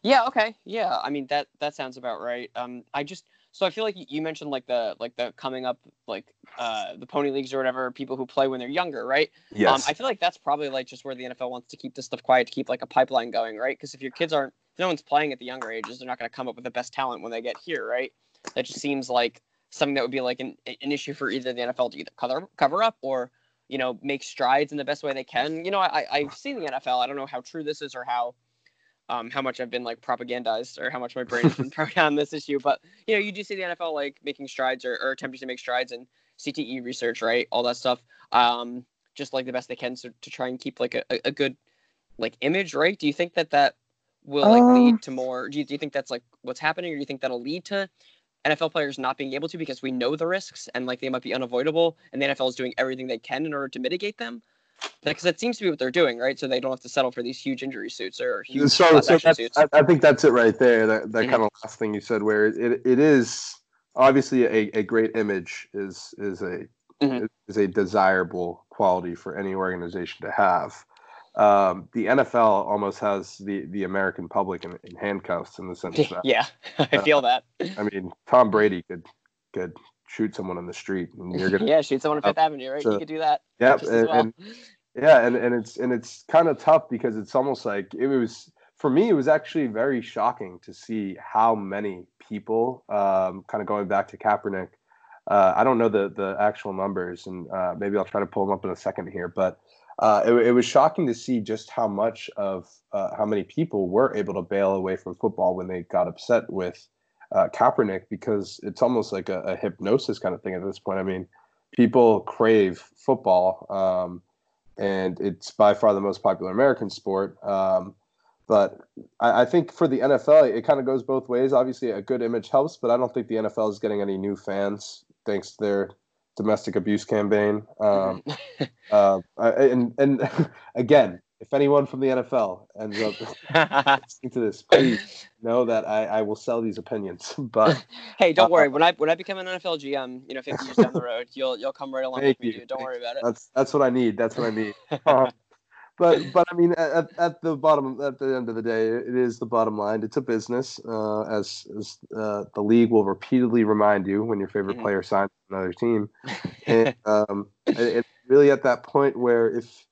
Yeah. Okay. Yeah. I mean that that sounds about right. Um, I just so I feel like you- mentioned like the like the coming up like uh the pony leagues or whatever people who play when they're younger, right? Yes. Um, I feel like that's probably like just where the NFL wants to keep this stuff quiet to keep like a pipeline going, right? Because if your kids aren't, if no one's playing at the younger ages, they're not going to come up with the best talent when they get here, right? That just seems like something that would be like an, an issue for either the NFL to either cover cover up or you know make strides in the best way they can. You know, I I've seen the NFL. I don't know how true this is or how um, how much I've been like propagandized or how much my brain has been [LAUGHS] programmed on this issue. But you know, you do see the NFL like making strides or, or attempting to make strides in CTE research, right? All that stuff. Um, just like the best they can so, to try and keep like a, a- a good like image, right? Do you think that that will like Um, lead to more? Do you, do you think that's like what's happening, or do you think that'll lead to NFL players not being able to because we know the risks and like they might be unavoidable, and the NFL is doing everything they can in order to mitigate them? Because that seems to be what they're doing, right? So they don't have to settle for these huge injury suits or huge so, so suits. I, I think that's it right there. That that Mhm. kind of last thing you said, where it, it is obviously a, a great image is is a Mhm. is a desirable quality for any organization to have. Um, the NFL almost has the the American public in, in handcuffs in the sense [LAUGHS] that yeah, [LAUGHS] I feel that. I mean Tom Brady could could shoot someone on the street and you're [LAUGHS] gonna yeah, shoot someone on Fifth Avenue, right? so- you could do that. Yep, and, well. and yeah, and, and it's and it's kind of tough because it's almost like it was for me. It was actually very shocking to see how many people, um, kind of going back to Kaepernick. Uh, I don't know the the actual numbers, and uh, maybe I'll try to pull them up in a second here. But uh, it, it was shocking to see just how much of uh, how many people were able to bail away from football when they got upset with uh, Kaepernick because it's almost like a, a hypnosis kind of thing at this point. I mean, people crave football, um, and it's by far the most popular American sport. Um, but I, I think for the NFL, it kind of goes both ways. Obviously, a good image helps, but I don't think the NFL is getting any new fans thanks to their domestic abuse campaign. Um, [LAUGHS] uh, and and [LAUGHS] again, if anyone from the NFL ends up [LAUGHS] listening to this, please know that I, I will sell these opinions. [LAUGHS] But [LAUGHS] hey, don't Uh, worry. When I when I become an NFL GM, you know, 50 years down the road, you'll you'll come right along with me, dude. Don't worry about it. that's that's what I need. That's what I need. Um, but but I mean, at, at the bottom, at the end of the day, it is the bottom line. It's a business, uh, as as uh, the league will repeatedly remind you when your favorite Mhm. player signs another team. And um, it, it's really at that point where if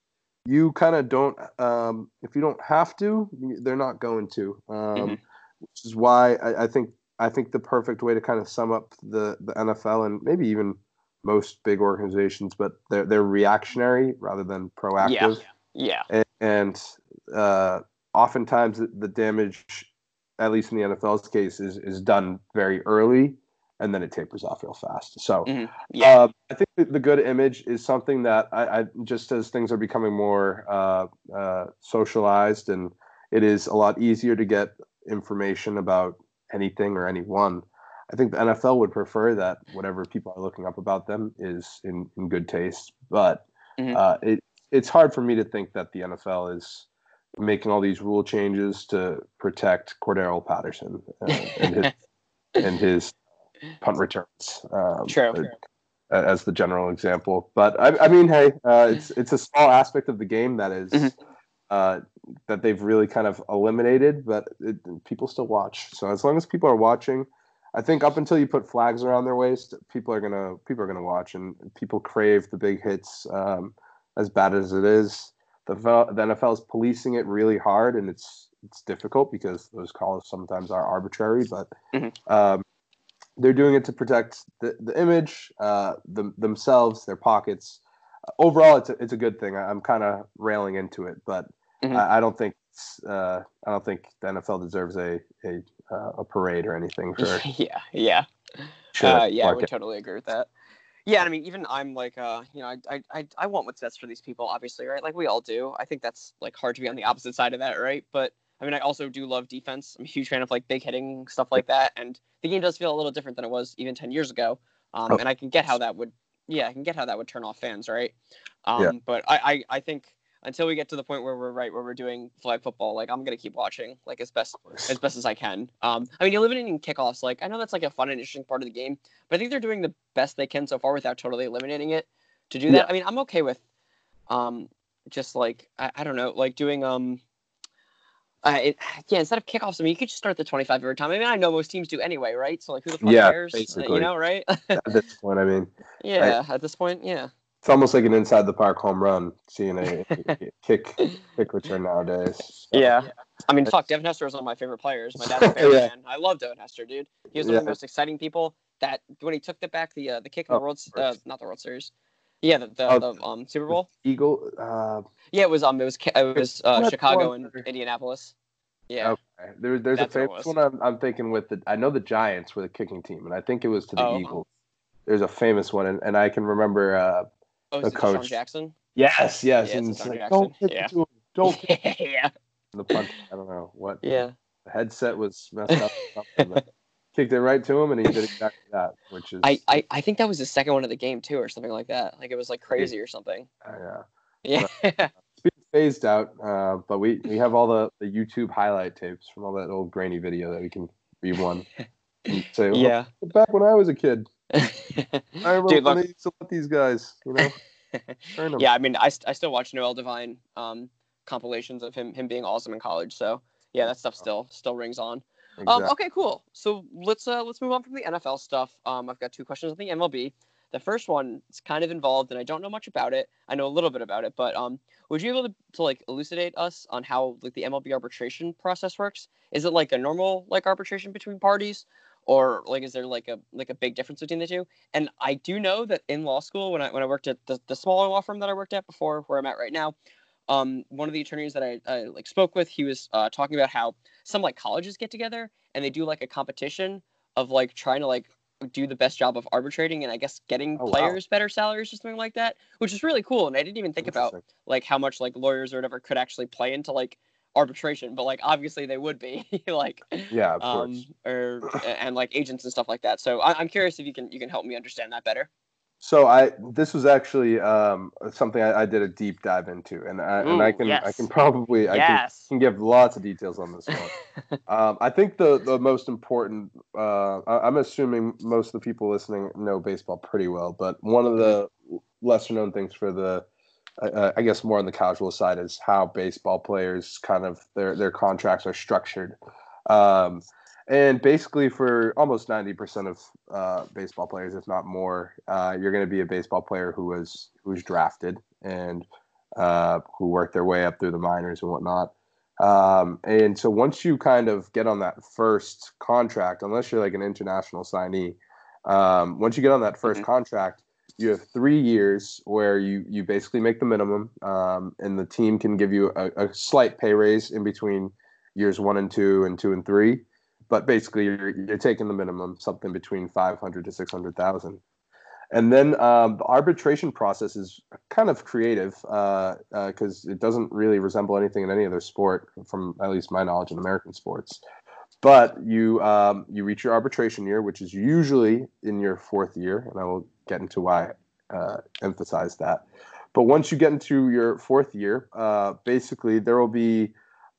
you kind of don't, um, if you don't have to, they're not going to. Um, Mhm. Which is why I, I think I think the perfect way to kind of sum up the the NFL and maybe even most big organizations, but they're they're reactionary rather than proactive Yeah. and, and uh, oftentimes the, the damage, at least in the NFL's case, is is done very early, and then it tapers off real fast. So Mhm. Yeah. uh, I think the, the good image is something that I, I just as things are becoming more uh, uh, socialized and it is a lot easier to get information about anything or anyone. I think the NFL would prefer that whatever people are looking up about them is in, in good taste. But Mhm. uh, it it's hard for me to think that the NFL is making all these rule changes to protect Cordarrelle Patterson uh, and his [LAUGHS] and his punt returns. Um, True. uh, as the general example. But I, I mean, hey, uh, it's [SIGHS] it's a small aspect of the game that is, Mhm. uh, that they've really kind of eliminated, but it, people still watch. So as long as people are watching, I think up until you put flags around their waist, people are gonna people are gonna watch, and people crave the big hits. Um, as bad as it is, the the NFL is policing it really hard, and it's it's difficult because those calls sometimes are arbitrary, but. Mhm. Um, they're doing it to protect the, the image, uh, them, themselves, their pockets. overall, it's a, it's a good thing. I, I'm kind of railing into it, but Mhm. I, I don't think it's, uh, I don't think the NFL deserves a a, uh, a parade or anything [LAUGHS] for. yeah. Yeah. shit Uh, yeah, I would totally agree with that. Yeah, I mean, even I'm like, uh, you know, I, I, I want what's best for these people, obviously, right? Like we all do. I think that's like hard to be on the opposite side of that, right? But I mean, I also do love defense. I'm a huge fan of like big hitting stuff like that, and the game does feel a little different than it was even ten years ago. Um, Oh. and I can get how that would, yeah, I can get how that would turn off fans, right? Um, Yeah. But I, I, I think until we get to the point where we're right, where we're doing flag football, like I'm gonna keep watching, like as best as best as I can. Um, I mean, eliminating kickoffs, like I know that's like a fun and interesting part of the game, but I think they're doing the best they can so far without totally eliminating it. To do that, Yeah. I mean, I'm okay with, um, just like I, I don't know, like doing um, uh, it, [SIGHS] yeah, instead of kickoffs, I mean, you could just start the 25 every time. I mean, I know most teams do anyway, right? So like, who the fuck Yeah, cares? Uh, basically. You know, right? [LAUGHS] at this point, I mean, yeah, at this point, yeah. it's almost like an inside the park home run seeing a [LAUGHS] kick kick return nowadays. So, Yeah. I mean, fuck, Devin Hester was one of my favorite players. My dad's a [LAUGHS] Bears Yeah. fan. I love Devin Hester, dude. He was one of the most exciting people. That when he took the back the uh, the kick in the Oh, World, of uh, not the World Series, yeah, the the, Oh, the um Super Bowl. Eagle. Uh, Yeah, it was um it was it was uh, Chicago one? and Indianapolis. Yeah. Okay. There, there's That's a famous one I'm, I'm thinking with the. I know the Giants were the kicking team, and I think it was to the Oh. Eagles. There's a famous one, and, and I can remember. Uh, Oh, the is it DeSean coach. Jackson? yes, yes, Yeah, and it's like, Jackson. don't Yeah. him, don't [LAUGHS] yeah. the punch. I don't know what. Yeah. The headset was messed up. [LAUGHS] but kicked it right to him, and he did exactly that, which is. I, I I think that was the second one of the game too, or something like that. Like it was like crazy or something. uh, Yeah. it's being phased out, uh, but we we have all the the YouTube highlight tapes from all that old grainy video that we can rewind. [LAUGHS] and say, well, yeah. back when I was a kid, [LAUGHS] I remember Dude, when look, they used to let these guys, you know, [LAUGHS] yeah, I mean, I, st- I still watch Noel Devine um, compilations of him him being awesome in college. So yeah, that stuff still still rings on. Um, okay, cool. So let's uh, let's move on from the NFL stuff. Um, I've got two questions on the MLB. The first one is kind of involved, and I don't know much about it. I know a little bit about it, but um, would you be able to, to like elucidate us on how like the MLB arbitration process works? Is it like a normal like arbitration between parties, or like is there like a like a big difference between the two? And I do know that in law school, when I when I worked at the, the smaller law firm that I worked at before, where I'm at right now, um, one of the attorneys that I, I like spoke with, he was uh, talking about how some like colleges get together and they do like a competition of like trying to like do the best job of arbitrating and I guess getting Oh, wow. players better salaries or something like that, which is really cool. And I didn't even think about like how much like lawyers or whatever could actually play into like arbitration, but like obviously they would be [LAUGHS] like Yeah, of um course. or and like agents and stuff like that. So I, I'm curious if you can you can help me understand that better. So I this was actually um, something I, I did a deep dive into, and I, and I Ooh, can I can probably I can, yes. can give lots of details on this one. [LAUGHS] um, I think the the most important. Uh, I, I'm assuming most of the people listening know baseball pretty well, but one of the lesser known things for the, uh, I guess more on the casual side is how baseball players kind of their their contracts are structured. Um, and basically, for almost ninety percent of uh, baseball players, if not more, uh, you're going to be a baseball player who was who was drafted and uh, who worked their way up through the minors and whatnot. Um, and so once you kind of get on that first contract, unless you're like an international signee, um, once you get on that 1st Mhm. contract, you have three years where you you basically make the minimum, um, and the team can give you a, a slight pay raise in between years one and two and two and three. But basically you're, you're taking the minimum, something between 500 to 600,000. And then um, the arbitration process is kind of creative because uh, uh, it doesn't really resemble anything in any other sport, from at least my knowledge in American sports. But you um, you reach your arbitration year, which is usually in your fourth year, and I will get into why I uh, emphasize that. But once you get into your fourth year, uh, basically there will be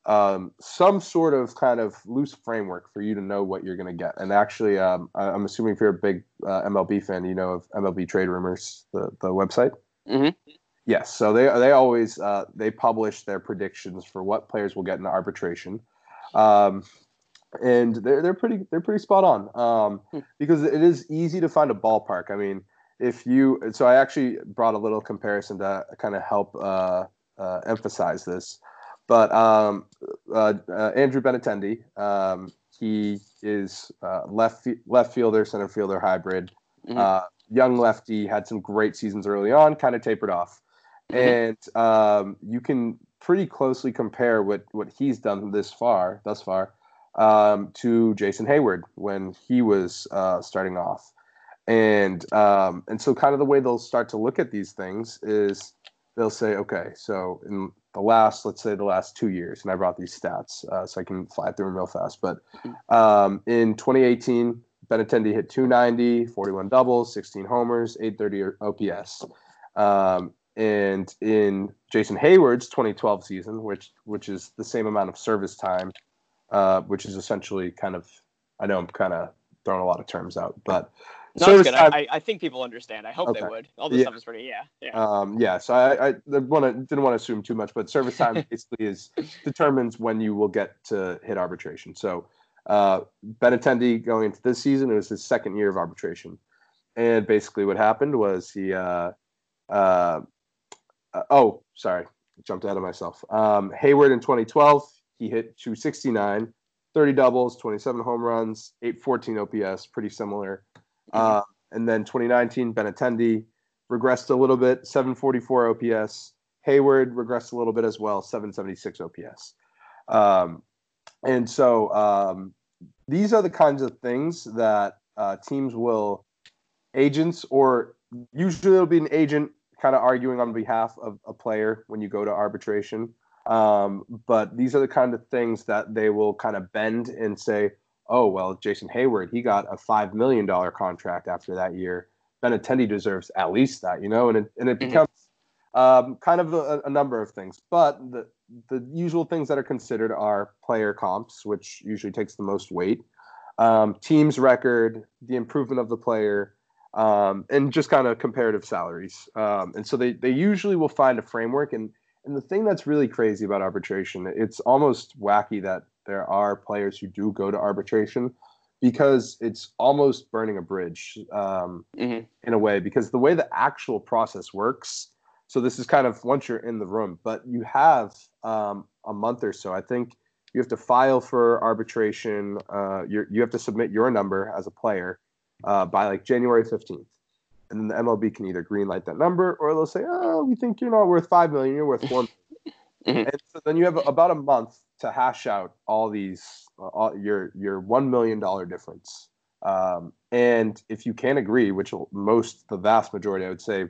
um, some sort of kind of loose framework for you to know what you're going to get. And actually, um, I'm assuming if you're a big uh, MLB fan, you know of MLB Trade Rumors, the the website. Mm-hmm. Yes, so they they always uh, they publish their predictions for what players will get in arbitration, um, and they're they're pretty they're pretty spot on um, hmm. because it is easy to find a ballpark. I mean, if you so I actually brought a little comparison to kind of help uh, uh emphasize this. But um, uh, uh, Andrew Benintendi, um, he is uh, left left fielder, center fielder hybrid. Mm-hmm. Uh, young lefty, had some great seasons early on, kind of tapered off. Mm-hmm. And um, you can pretty closely compare what, what he's done this far, thus far, um, to Jason Heyward when he was uh, starting off. And um, and so kind of the way they'll start to look at these things is they'll say, okay, so in the last, let's say the last two years, and I brought these stats uh, so I can fly through them real fast. But um, in 2018, Benintendi hit 290, 41 doubles, 16 homers, 830 OPS. Um, and in Jason Heyward's 2012 season, which which is the same amount of service time, uh, which is essentially kind of, I know I'm kind of throwing a lot of terms out, but no, it's good. I, I, think people understand. I hope okay. they would. All this yeah. stuff is pretty, yeah, yeah. Um, yeah. So I, I want to didn't want to assume too much, but service time [LAUGHS] basically is determines when you will get to hit arbitration. So uh, Benintendi going into this season, it was his second year of arbitration, and basically what happened was he. Uh, uh, uh oh, sorry, jumped ahead of myself. Um, Heyward in 2012, he hit 269, 30 doubles, 27 home runs, 814 OPS, pretty similar. Uh, and then 2019, Benintendi regressed a little bit, 744 OPS. Heyward regressed a little bit as well, 776 OPS. Um, and so um, these are the kinds of things that uh, teams will, agents, or usually it'll be an agent kind of arguing on behalf of a player when you go to arbitration. Um, but these are the kind of things that they will kind of bend and say, oh well, Jason Heyward he got a five million dollar contract after that year. Benintendi deserves at least that, you know, and it and it mm-hmm. becomes um, kind of a, a, number of things. But the the usual things that are considered are player comps, which usually takes the most weight, um, team's record, the improvement of the player, um, and just kind of comparative salaries. Um, and so they they usually will find a framework and. And the thing that's really crazy about arbitration, it's almost wacky that there are players who do go to arbitration because it's almost burning a bridge um, mm-hmm. in a way because the way the actual process works so this is kind of once you're in the room but you have um, a month or so i think you have to file for arbitration uh, you have to submit your number as a player uh, by like january 15th and then the mlb can either greenlight that number or they'll say oh we think you're not worth five million you're worth one [LAUGHS] mm-hmm. and so then you have about a month to hash out all these all, your your one million dollar difference. Um, and if you can't agree, which most the vast majority, I would say,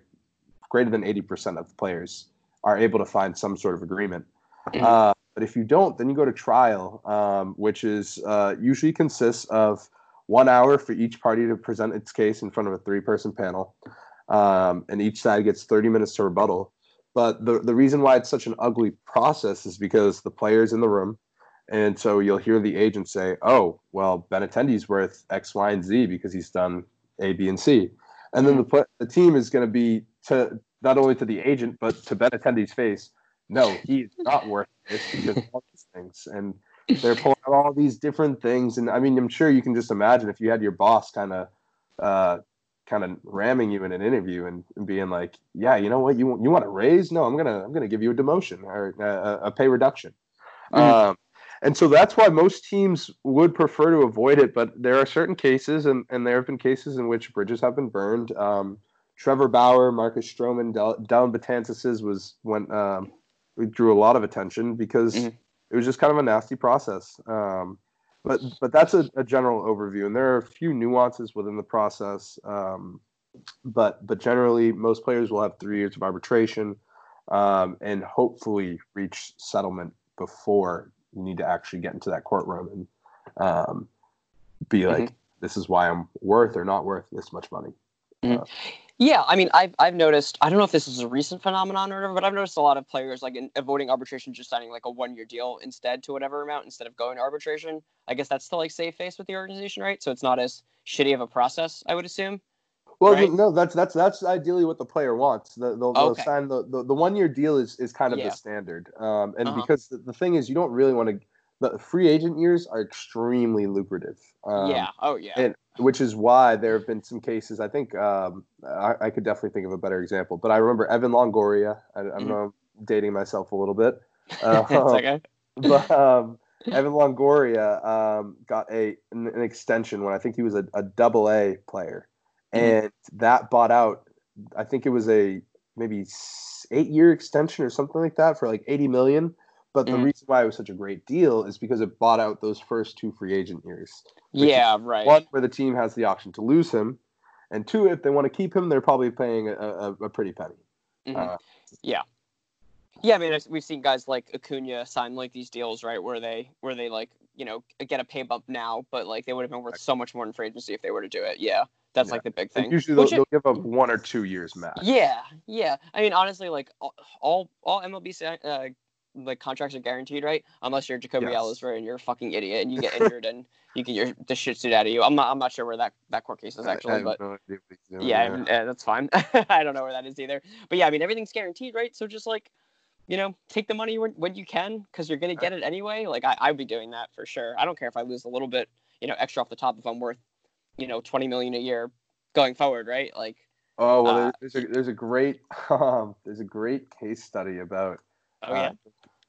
greater than eighty percent of the players are able to find some sort of agreement. Mm-hmm. Uh, but if you don't, then you go to trial, um, which is uh, usually consists of one hour for each party to present its case in front of a three-person panel, um, and each side gets 30 minutes to rebuttal. But the, the reason why it's such an ugly process is because the player's in the room. And so you'll hear the agent say, oh, well, Benintendi's worth X, Y, and Z because he's done A, B, and C. And then the, the team is going to be to not only to the agent, but to Benintendi's face, no, he is [LAUGHS] not worth this because of all these things. And they're pulling out all these different things. And I mean, I'm sure you can just imagine if you had your boss kind of uh, kind of ramming you in an interview and, and, being like, "Yeah, you know what? You you want a raise? No, I'm gonna I'm gonna give you a demotion or a, a pay reduction." Mm-hmm. Um, and so that's why most teams would prefer to avoid it. But there are certain cases, and, and there have been cases in which bridges have been burned. Um, Trevor Bauer, Marcus Stroman, Del- Dellin Betances was when um, we drew a lot of attention because mm-hmm. it was just kind of a nasty process. Um, but but that's a, a, general overview, and there are a few nuances within the process. Um, but but generally, most players will have three years of arbitration, um, and hopefully reach settlement before you need to actually get into that courtroom and um, be like, mm-hmm. "This is why I'm worth or not worth this much money." Mm-hmm. Uh, yeah, I mean, I've I've noticed. I don't know if this is a recent phenomenon or whatever, but I've noticed a lot of players like in, avoiding arbitration, just signing like a one year deal instead to whatever amount instead of going to arbitration. I guess that's to like save face with the organization, right? So it's not as shitty of a process, I would assume. Well, right? no, that's that's that's ideally what the player wants. The, they'll, they'll sign the, the, the one year deal is is kind of yeah. the standard, um, and uh-huh. because the, the thing is, you don't really want to. The free agent years are extremely lucrative. Um, yeah. Oh yeah. And which is why there have been some cases. I think um, I, I, could definitely think of a better example, but I remember Evan Longoria. I, am mm-hmm. dating myself a little bit. [LAUGHS] Uh, okay. [LAUGHS] But um, Evan Longoria um, got a an, an, extension when I think he was a, a double A player, mm-hmm. and that bought out. I think it was a maybe eight year extension or something like that for like 80 million. But the mm. reason why it was such a great deal is because it bought out those first two free agent years. Yeah, right. One where the team has the option to lose him, and two, if they want to keep him, they're probably paying a, a, a pretty penny. Mm-hmm. Uh, yeah. Yeah, I mean, we've seen guys like Acuna sign like these deals, right, where they where they like you know get a pay bump now, but like they would have been worth so much more in free agency if they were to do it. Yeah, that's yeah. like the big thing. usually they'll, they'll, give up one or two years max. Yeah, yeah. I mean, honestly, like all all MLB uh, like contracts are guaranteed, right? Unless you're Jacoby yes. Ellsbury and you're a fucking idiot and you get [LAUGHS] injured and you get your the shit suit out of you. I'm not I'm not sure where that that court case is actually, but no yeah, yeah, that's fine. [LAUGHS] I don't know where that is either. But yeah, I mean everything's guaranteed, right? So just like you know, take the money when, when you can because you're gonna get it anyway. Like I I'd be doing that for sure. I don't care if I lose a little bit, you know, extra off the top if I'm worth, you know, twenty million a year going forward, right? Like. Oh well, uh, there's a there's a great [LAUGHS] um, there's a great case study about oh, yeah. Uh,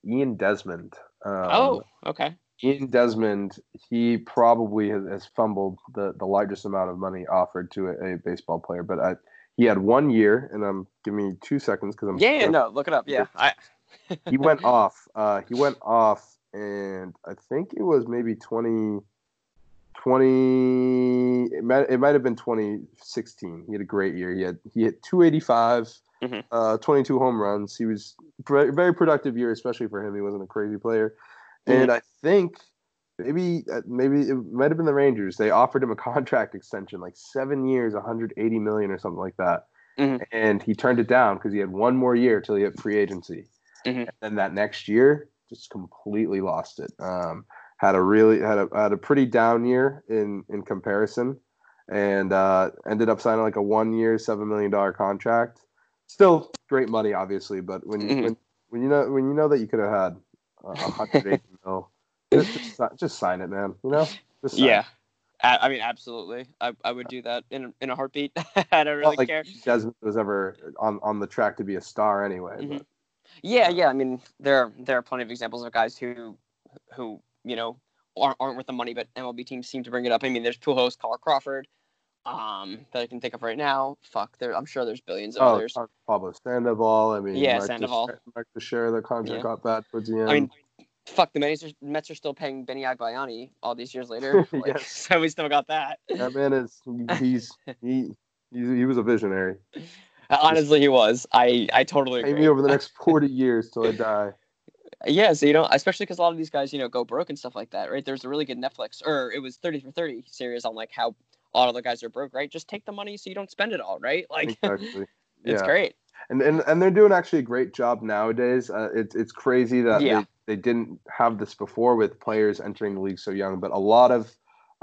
Ian Desmond. Um, oh, okay. Ian Desmond, he probably has, has, fumbled the, the largest amount of money offered to a, a baseball player, but I, he had one year, and I'm give me two seconds because I'm yeah, yeah, no, look it up. Yeah, [LAUGHS] I... he went [LAUGHS] off. Uh, he went off, and I think it was maybe 20, 20 it might it might have been 2016. He had a great year. He had he hit 285 mm-hmm. uh, 22 home runs. He was pre- very productive year, especially for him. He wasn't a crazy player, mm-hmm. and I think maybe uh, maybe it might have been the Rangers. They offered him a [LAUGHS] contract extension, like seven years, 180 million or something like that, mm-hmm. and he turned it down because he had one more year till he hit free agency, mm-hmm. and then that next year just completely lost it. Um, had a really had a had a pretty down year in in comparison, and uh, ended up signing like a one year, seven million dollar contract still great money, obviously. But when mm-hmm. when when you know when you know that you could have had a hundred eighty [LAUGHS] mil, just, just, just sign it, man. You know. yeah. I mean, absolutely. I, I would do that in in a heartbeat. [LAUGHS] I don't really like care. Desmond was ever on, on the track to be a star anyway. Mm-hmm. Yeah, yeah. I mean, there there are plenty of examples of guys who who you know aren't, aren't worth the money, but MLB teams seem to bring it up. I mean, there's Pujols, Carl Crawford, um, that I can think of right now. Fuck, there. I'm sure there's billions of oh, others. Pablo Sandoval. I mean, yeah, Mark Sandoval. Mark Teixeira, the contract yeah. got bad towards the end. I mean, fuck, the Mets are, Mets are still paying Benny Agbayani all these years later. [LAUGHS] Like, yes. [LAUGHS] So we still got that. That man is he's [LAUGHS] he he, he was a visionary. Honestly, he was. I I totally agree. Pay me over the next forty years till I die. Yeah, so you know, especially because a lot of these guys, you know, go broke and stuff like that, right? There's a really good Netflix, or it was 30 for 30 series on like how a lot of the guys are broke, right? Just take the money so you don't spend it all, right? [LAUGHS] Like, exactly. it's yeah. great. And, and and they're doing actually a great job nowadays. Uh, it's it's crazy that yeah. they, they didn't have this before with players entering the league so young, but a lot of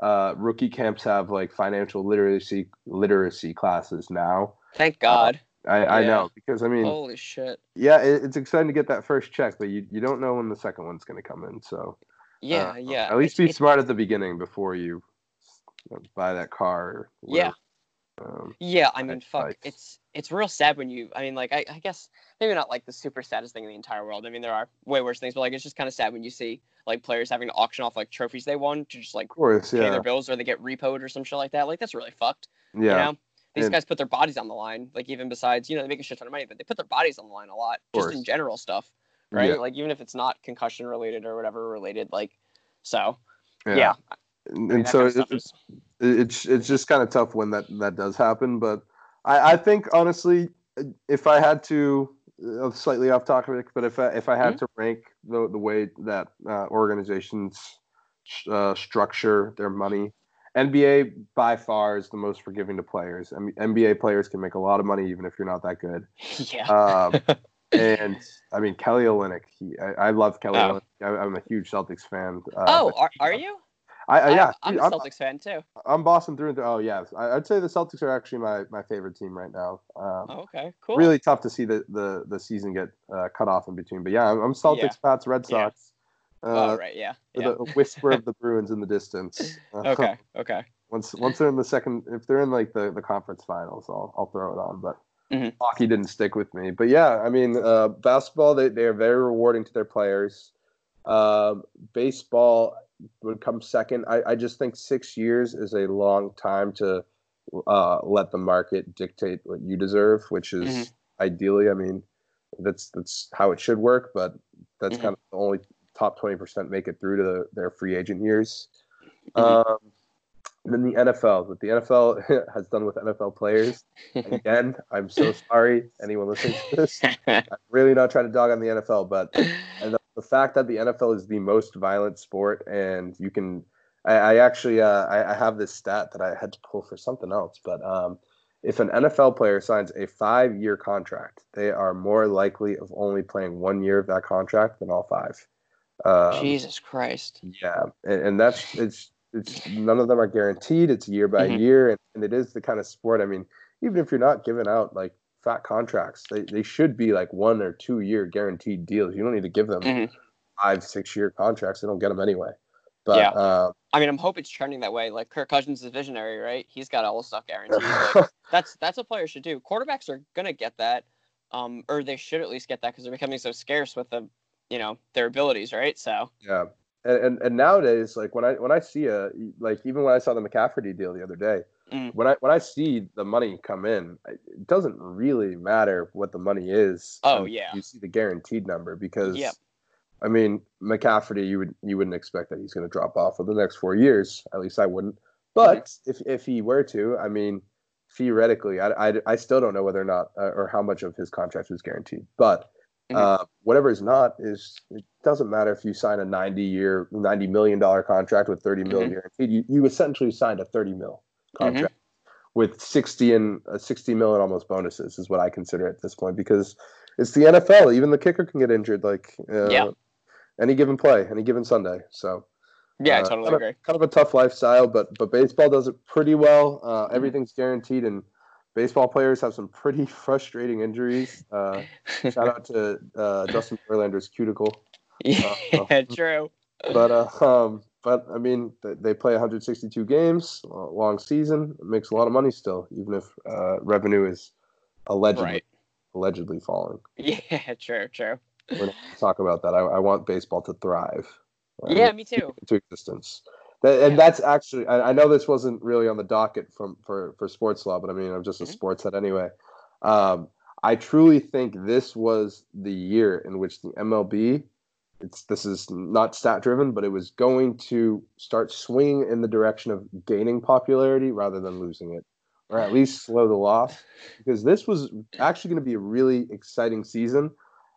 uh, rookie camps have like financial literacy literacy classes now. Thank God. Uh, I, yeah. I know because I mean, holy shit. Yeah, it, it's exciting to get that first check, but you, you don't know when the second one's going to come in. So yeah, uh, yeah. At least be smart at the beginning before you buy that car. yeah. Um, yeah, I mean, fuck, bikes. it's it's real sad when you. I mean, like, I, I guess maybe not like the super saddest thing in the entire world. I mean, there are way worse things, but like, it's just kind of sad when you see like players having to auction off like trophies they won to just like course, pay their bills or they get repoed or some shit like that. Like, that's really fucked. Yeah. You know? These and, guys put their bodies on the line. Like, even besides, you know, they make a shit ton of money, but they put their bodies on the line a lot, just in general stuff, right? Yeah. Like, even if it's not concussion related or whatever related, like, so Yeah. yeah. And, I mean, and so it, it's, it's it's just kind of tough when that that does happen. But I, I think honestly, if I had to, uh, slightly off topic, but if I if I had mm-hmm. to rank the the way that uh, organizations uh, structure their money, NBA by far is the most forgiving to players. I mean, NBA players can make a lot of money even if you're not that good. [LAUGHS] Yeah. Um, [LAUGHS] and I mean Kelly Olynyk. He, I, I love Kelly oh. Olynyk. I, am a huge Celtics fan. Uh, oh, are, are you? I, I yeah, I'm a Celtics I'm, fan too. I'm Boston through and through. Oh yeah, I, would say the Celtics are actually my, my favorite team right now. Um, oh, okay, cool. Really tough to see the the, the season get uh, cut off in between, but yeah, I'm, I'm Celtics, yeah. Pats, Red Sox. Yeah. Uh, oh right, yeah. yeah. The whisper of [LAUGHS] the Bruins in the distance. [LAUGHS] okay, [LAUGHS] okay. Once once they're in the second, if they're in like the, the conference finals, I'll I'll throw it on. But mm-hmm. hockey didn't stick with me. But yeah, I mean, uh, basketball they they are very rewarding to their players. Um, baseball would come second. I, I just think six years is a long time to uh, let the market dictate what you deserve, which is mm-hmm. ideally, I mean, that's that's how it should work. But that's mm-hmm. kind of the only top twenty percent make it through to the, their free agent years. Mm-hmm. Um, then the NFL, what the NFL [LAUGHS] has done with NFL players. Again, I'm so sorry, anyone listening to this. [LAUGHS] I'm really not trying to dog on the NFL, but the, fact that the NFL is the most violent sport, and you can, I, I actually, uh, I, I, have this stat that I had to pull for something else, but um, if an NFL player signs a five-year contract, they are more likely of only playing one year of that contract than all five. Um, Jesus Christ. Yeah, and, and that's it's it's none of them are guaranteed. It's year by mm-hmm. year, and, and it is the kind of sport. I mean, even if you're not giving out like fat contracts, they, they should be like one or two year guaranteed deals. You don't need to give them mm-hmm. five, six year contracts. They don't get them anyway. But yeah. Uh, I mean, I'm hoping it's trending that way. Like Kirk Cousins is visionary, right? He's got all the stuff guaranteed. Like, [LAUGHS] that's that's what players should do. Quarterbacks are gonna get that, um, or they should at least get that because they're becoming so scarce with the, you know, their abilities, right? So yeah, and, and, and nowadays, like when I when I see a like even when I saw the McCafferty deal the other day, mm. when I when I see the money come in, it doesn't really matter what the money is. Oh yeah, you see the guaranteed number because. Yep. I mean, McCafferty, you would you wouldn't expect that he's going to drop off for the next four years. At least I wouldn't. But mm-hmm. if if he were to, I mean, theoretically, I, I, I still don't know whether or not uh, or how much of his contract was guaranteed. But Mm-hmm. Uh, whatever is not is it doesn't matter if you sign a 90 year 90 million dollar contract with 30 million mm-hmm. guaranteed you, you essentially signed a 30 mil contract mm-hmm. with 60 and uh, 60 million almost bonuses is what i consider at this point because it's the nfl even the kicker can get injured like uh, yeah. any given play any given sunday so yeah, I uh, totally kind agree. Of, kind of a tough lifestyle, but but baseball does it pretty well. Uh, mm-hmm. everything's guaranteed, and baseball players have some pretty [LAUGHS] frustrating injuries. Uh, [LAUGHS] shout out to uh, Justin Verlander's cuticle. Yeah, uh, [LAUGHS] true. But uh, um, but I mean, they play 162 games, long season. It makes a lot of money still, even if uh, revenue is allegedly right. allegedly falling. [LAUGHS] Yeah, true, true. We're not talk about that. I, I want baseball to thrive. Right? Yeah, me too. Into existence. That, and that's actually I, I, know this wasn't really on the docket from for for sports law, but I mean I'm just a mm-hmm. sports head anyway. Um, I truly think this was the year in which the MLB it's this is not stat driven, but it was going to start swinging in the direction of gaining popularity rather than losing it, or at least slow the loss, because this was actually going to be a really exciting season.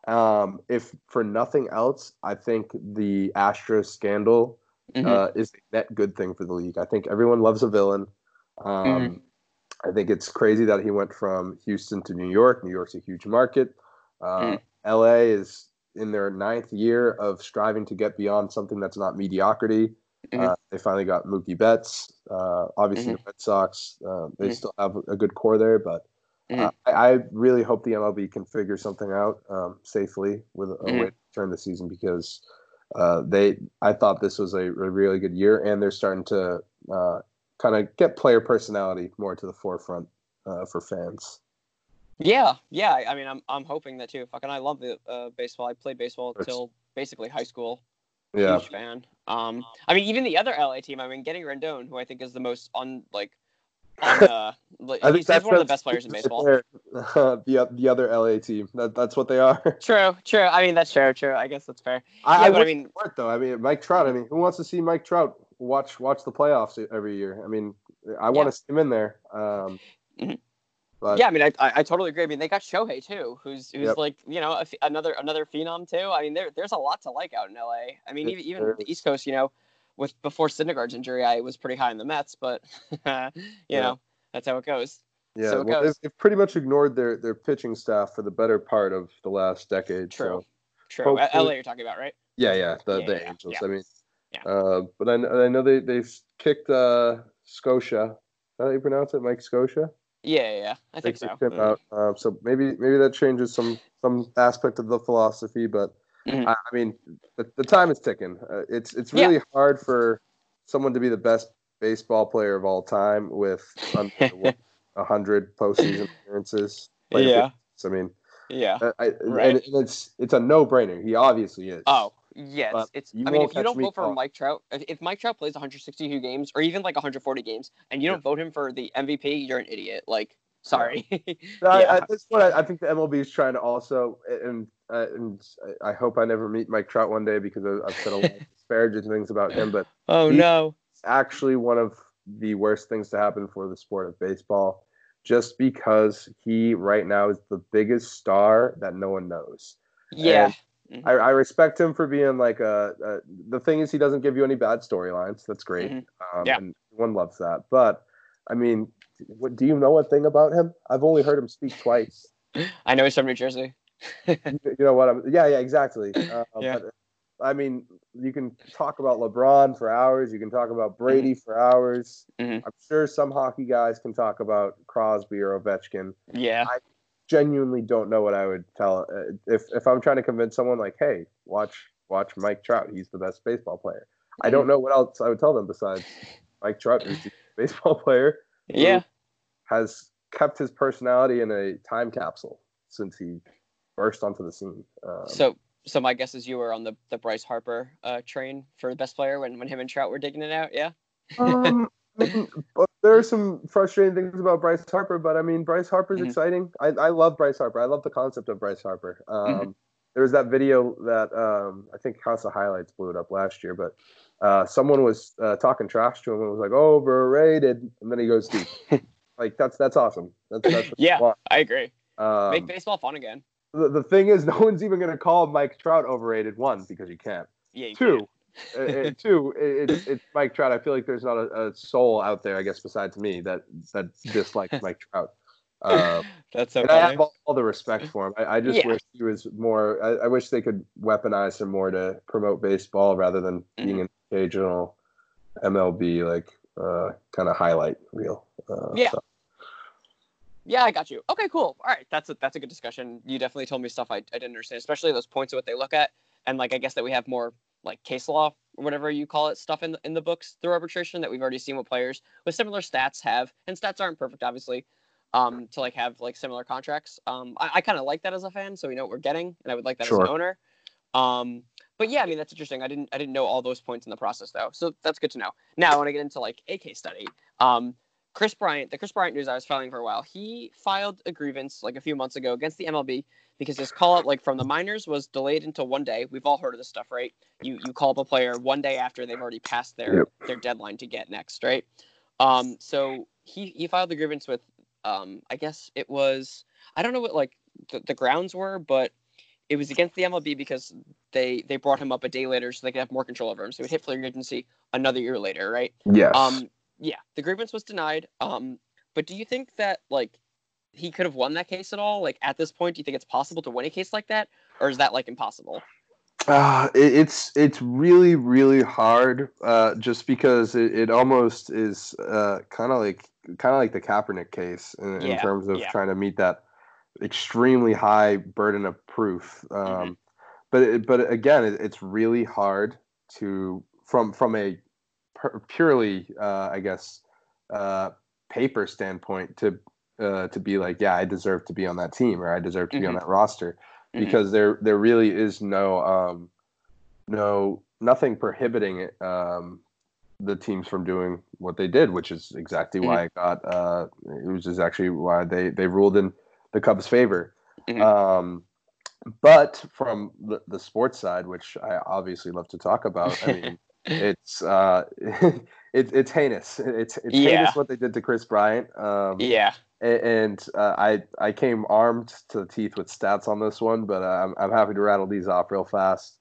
Um, if for nothing else, I think the Astros scandal mm-hmm. uh, is a net good thing for the league. I think everyone loves a villain. Um, mm-hmm. I think it's crazy that he went from Houston to New York. New York's a huge market. Uh, mm. LA is in their ninth year of striving to get beyond something that's not mediocrity. Mm-hmm. Uh, they finally got Mookie Betts. Uh, obviously, mm-hmm. the Red Sox, uh, they mm-hmm. still have a good core there, but uh, mm-hmm. I, I, really hope the MLB can figure something out um, safely with a mm-hmm. way to turn the season because uh, they I thought this was a, a, really good year, and they're starting to uh, kind of get player personality more to the forefront uh, for fans. Yeah, yeah. I mean, I'm I'm hoping that too. Fucking, I love the uh, baseball. I played baseball until basically high school. Yeah. Huge fan. Um, I mean, even the other LA team. I mean, getting Rendon, who I think is the most on like [LAUGHS] uh, I think that's one of the best players in baseball. Uh, [LAUGHS] the the other LA team. That, that's what they are. [LAUGHS] True, true. I mean, that's true, true. I guess that's fair. I, yeah, I, but I mean, smart though. I mean, Mike Trout. I mean, who wants to see Mike Trout watch watch the playoffs every year. I mean, I want to see him in there. Um, mm-hmm. But, yeah, I mean, I, I, I totally agree. I mean, they got Shohei too, who's who's yep. like you know another another phenom too. I mean, there there's a lot to like out in LA. I mean, even even the East Coast, you know, with before Syndergaard's injury, I was pretty high in the Mets, but [LAUGHS] you yeah. know that's how it goes. Yeah, so well, they've, they've, pretty much ignored their their pitching staff for the better part of the last decade. True, so true. LA, you're talking about, right? Yeah, yeah, the yeah, the yeah, Angels. I mean, uh, but I, I know they they've kicked uh, Scioscia. How do you pronounce it, Mike Scioscia? Yeah, yeah, I think so. Him out. Uh, so maybe maybe that changes some some aspect of the philosophy, but mm-hmm. I, I, mean the, the time is ticking. Uh, it's it's really yeah. hard for someone to be the best baseball player of all time with [LAUGHS] a hundred postseason appearances. Yeah, I mean, yeah, I, right. and it's it's a no brainer. He obviously is. Oh, Yes, but it's. I mean, if you don't vote for Mike Trout, if, if, Mike Trout plays 162 games or even like 140 games, and you don't vote him for the MVP, you're an idiot. Like, sorry. [LAUGHS] yeah. I, at this point, I, I, think the MLB is trying to also, and uh, and I hope I never meet Mike Trout one day because I've said a lot of [LAUGHS] disparaging things about him. But oh no, actually one of the worst things to happen for the sport of baseball, just because he right now is the biggest star that no one knows. Yeah. And Mm-hmm. I, I, respect him for being like a, a, The thing is, he doesn't give you any bad storylines. That's great. Mm-hmm. Um, yeah. And one loves that. But I mean, what, do you know a thing about him? I've only heard him speak twice. [LAUGHS] I know he's from New Jersey. [LAUGHS] you know what? I'm, yeah, yeah, exactly. [LAUGHS] Uh, yeah. But, I mean, you can talk about LeBron for hours. You can talk about Brady mm-hmm. for hours. Mm-hmm. I'm sure some hockey guys can talk about Crosby or Ovechkin. Yeah. I genuinely don't know what I would tell uh, if if I'm trying to convince someone like, hey, watch watch Mike Trout. He's the best baseball player. I don't know what else I would tell them besides Mike Trout is the [LAUGHS] baseball player. Yeah, has kept his personality in a time capsule since he burst onto the scene. Um, so, so my guess is you were on the the Bryce Harper uh, train for the best player when when him and Trout were digging it out. Yeah. Um, but [LAUGHS] there are some frustrating things about Bryce Harper, but I mean, Bryce Harper's mm-hmm. exciting. I, I love Bryce Harper. I love the concept of Bryce Harper. Um, mm-hmm. There was that video that um, I think House of Highlights blew it up last year, but uh, someone was uh, talking trash to him and was like, overrated. And then he goes deep. [LAUGHS] like, that's that's awesome. That's, that's yeah, I agree. Um, Make baseball fun again. The, the thing is, [LAUGHS] no one's even going to call Mike Trout overrated, one, because you can't. Yeah, you Two, uh, [LAUGHS] two, it's it's Mike Trout. I feel like there's not a, a, soul out there, I guess, besides me that that dislikes [LAUGHS] Mike Trout. Uh, That's so. And I have all, all, the respect for him. I, I just yeah. wish he was more. I, I, wish they could weaponize him more to promote baseball rather than mm-hmm. being an occasional MLB like uh, kind of highlight reel. Uh, yeah. So. Yeah, I got you. Okay, cool. All right, that's a that's a good discussion. You definitely told me stuff I, I didn't understand, especially those points of what they look at, and like I guess that we have more like case law or whatever you call it stuff in the, in the books through arbitration that we've already seen what players with similar stats have and stats aren't perfect obviously um, to like have like similar contracts. Um, i, I kind of like that as a fan so we know what we're getting and i would like that sure. as an owner. Um, but yeah i mean that's interesting. I didn't i didn't know all those points in the process though so that's good to know. Now i want to get into like a case study. Um, Kris Bryant, the Kris Bryant news I was filing for a while, he filed a grievance like a few months ago against the MLB because his call up like from the minors was delayed until one day. We've all heard of this stuff, right? You you call up a player one day after they've already passed their yep. their deadline to get next, right? Um, so he he filed the grievance with um, I guess it was I don't know what like the, the grounds were, but it was against the MLB because they they brought him up a day later so they could have more control over him. So he'd hit free agency another year later, right? Yes. Um, yeah, the grievance was denied. Um, but do you think that like he could have won that case at all? Like at this point, do you think it's possible to win a case like that, or is that like impossible? Uh, it, it's it's really really hard. Uh, just because it, it almost is uh, kind of like kind of like the Kaepernick case in, yeah, in terms of yeah. trying to meet that extremely high burden of proof. Um, mm-hmm. But it, but again, it, it's really hard to from from a purely uh, I guess uh, paper standpoint to uh, to be like, yeah, I deserve to be on that team or I deserve to mm-hmm. be on mm-hmm. that roster mm-hmm. because there there really is no um, no nothing prohibiting it, um, the teams from doing what they did, which is exactly mm-hmm. why it got uh, it was just actually why they they ruled in the Cubs' favor. Mm-hmm. Um, but from the, the sports side, which I obviously love to talk about, I mean, [LAUGHS] it's uh, [LAUGHS] it, it's heinous. It's it's Yeah. heinous what they did to Kris Bryant. Um, Yeah. And uh, I I came armed to the teeth with stats on this one, but uh, I'm I'm happy to rattle these off real fast.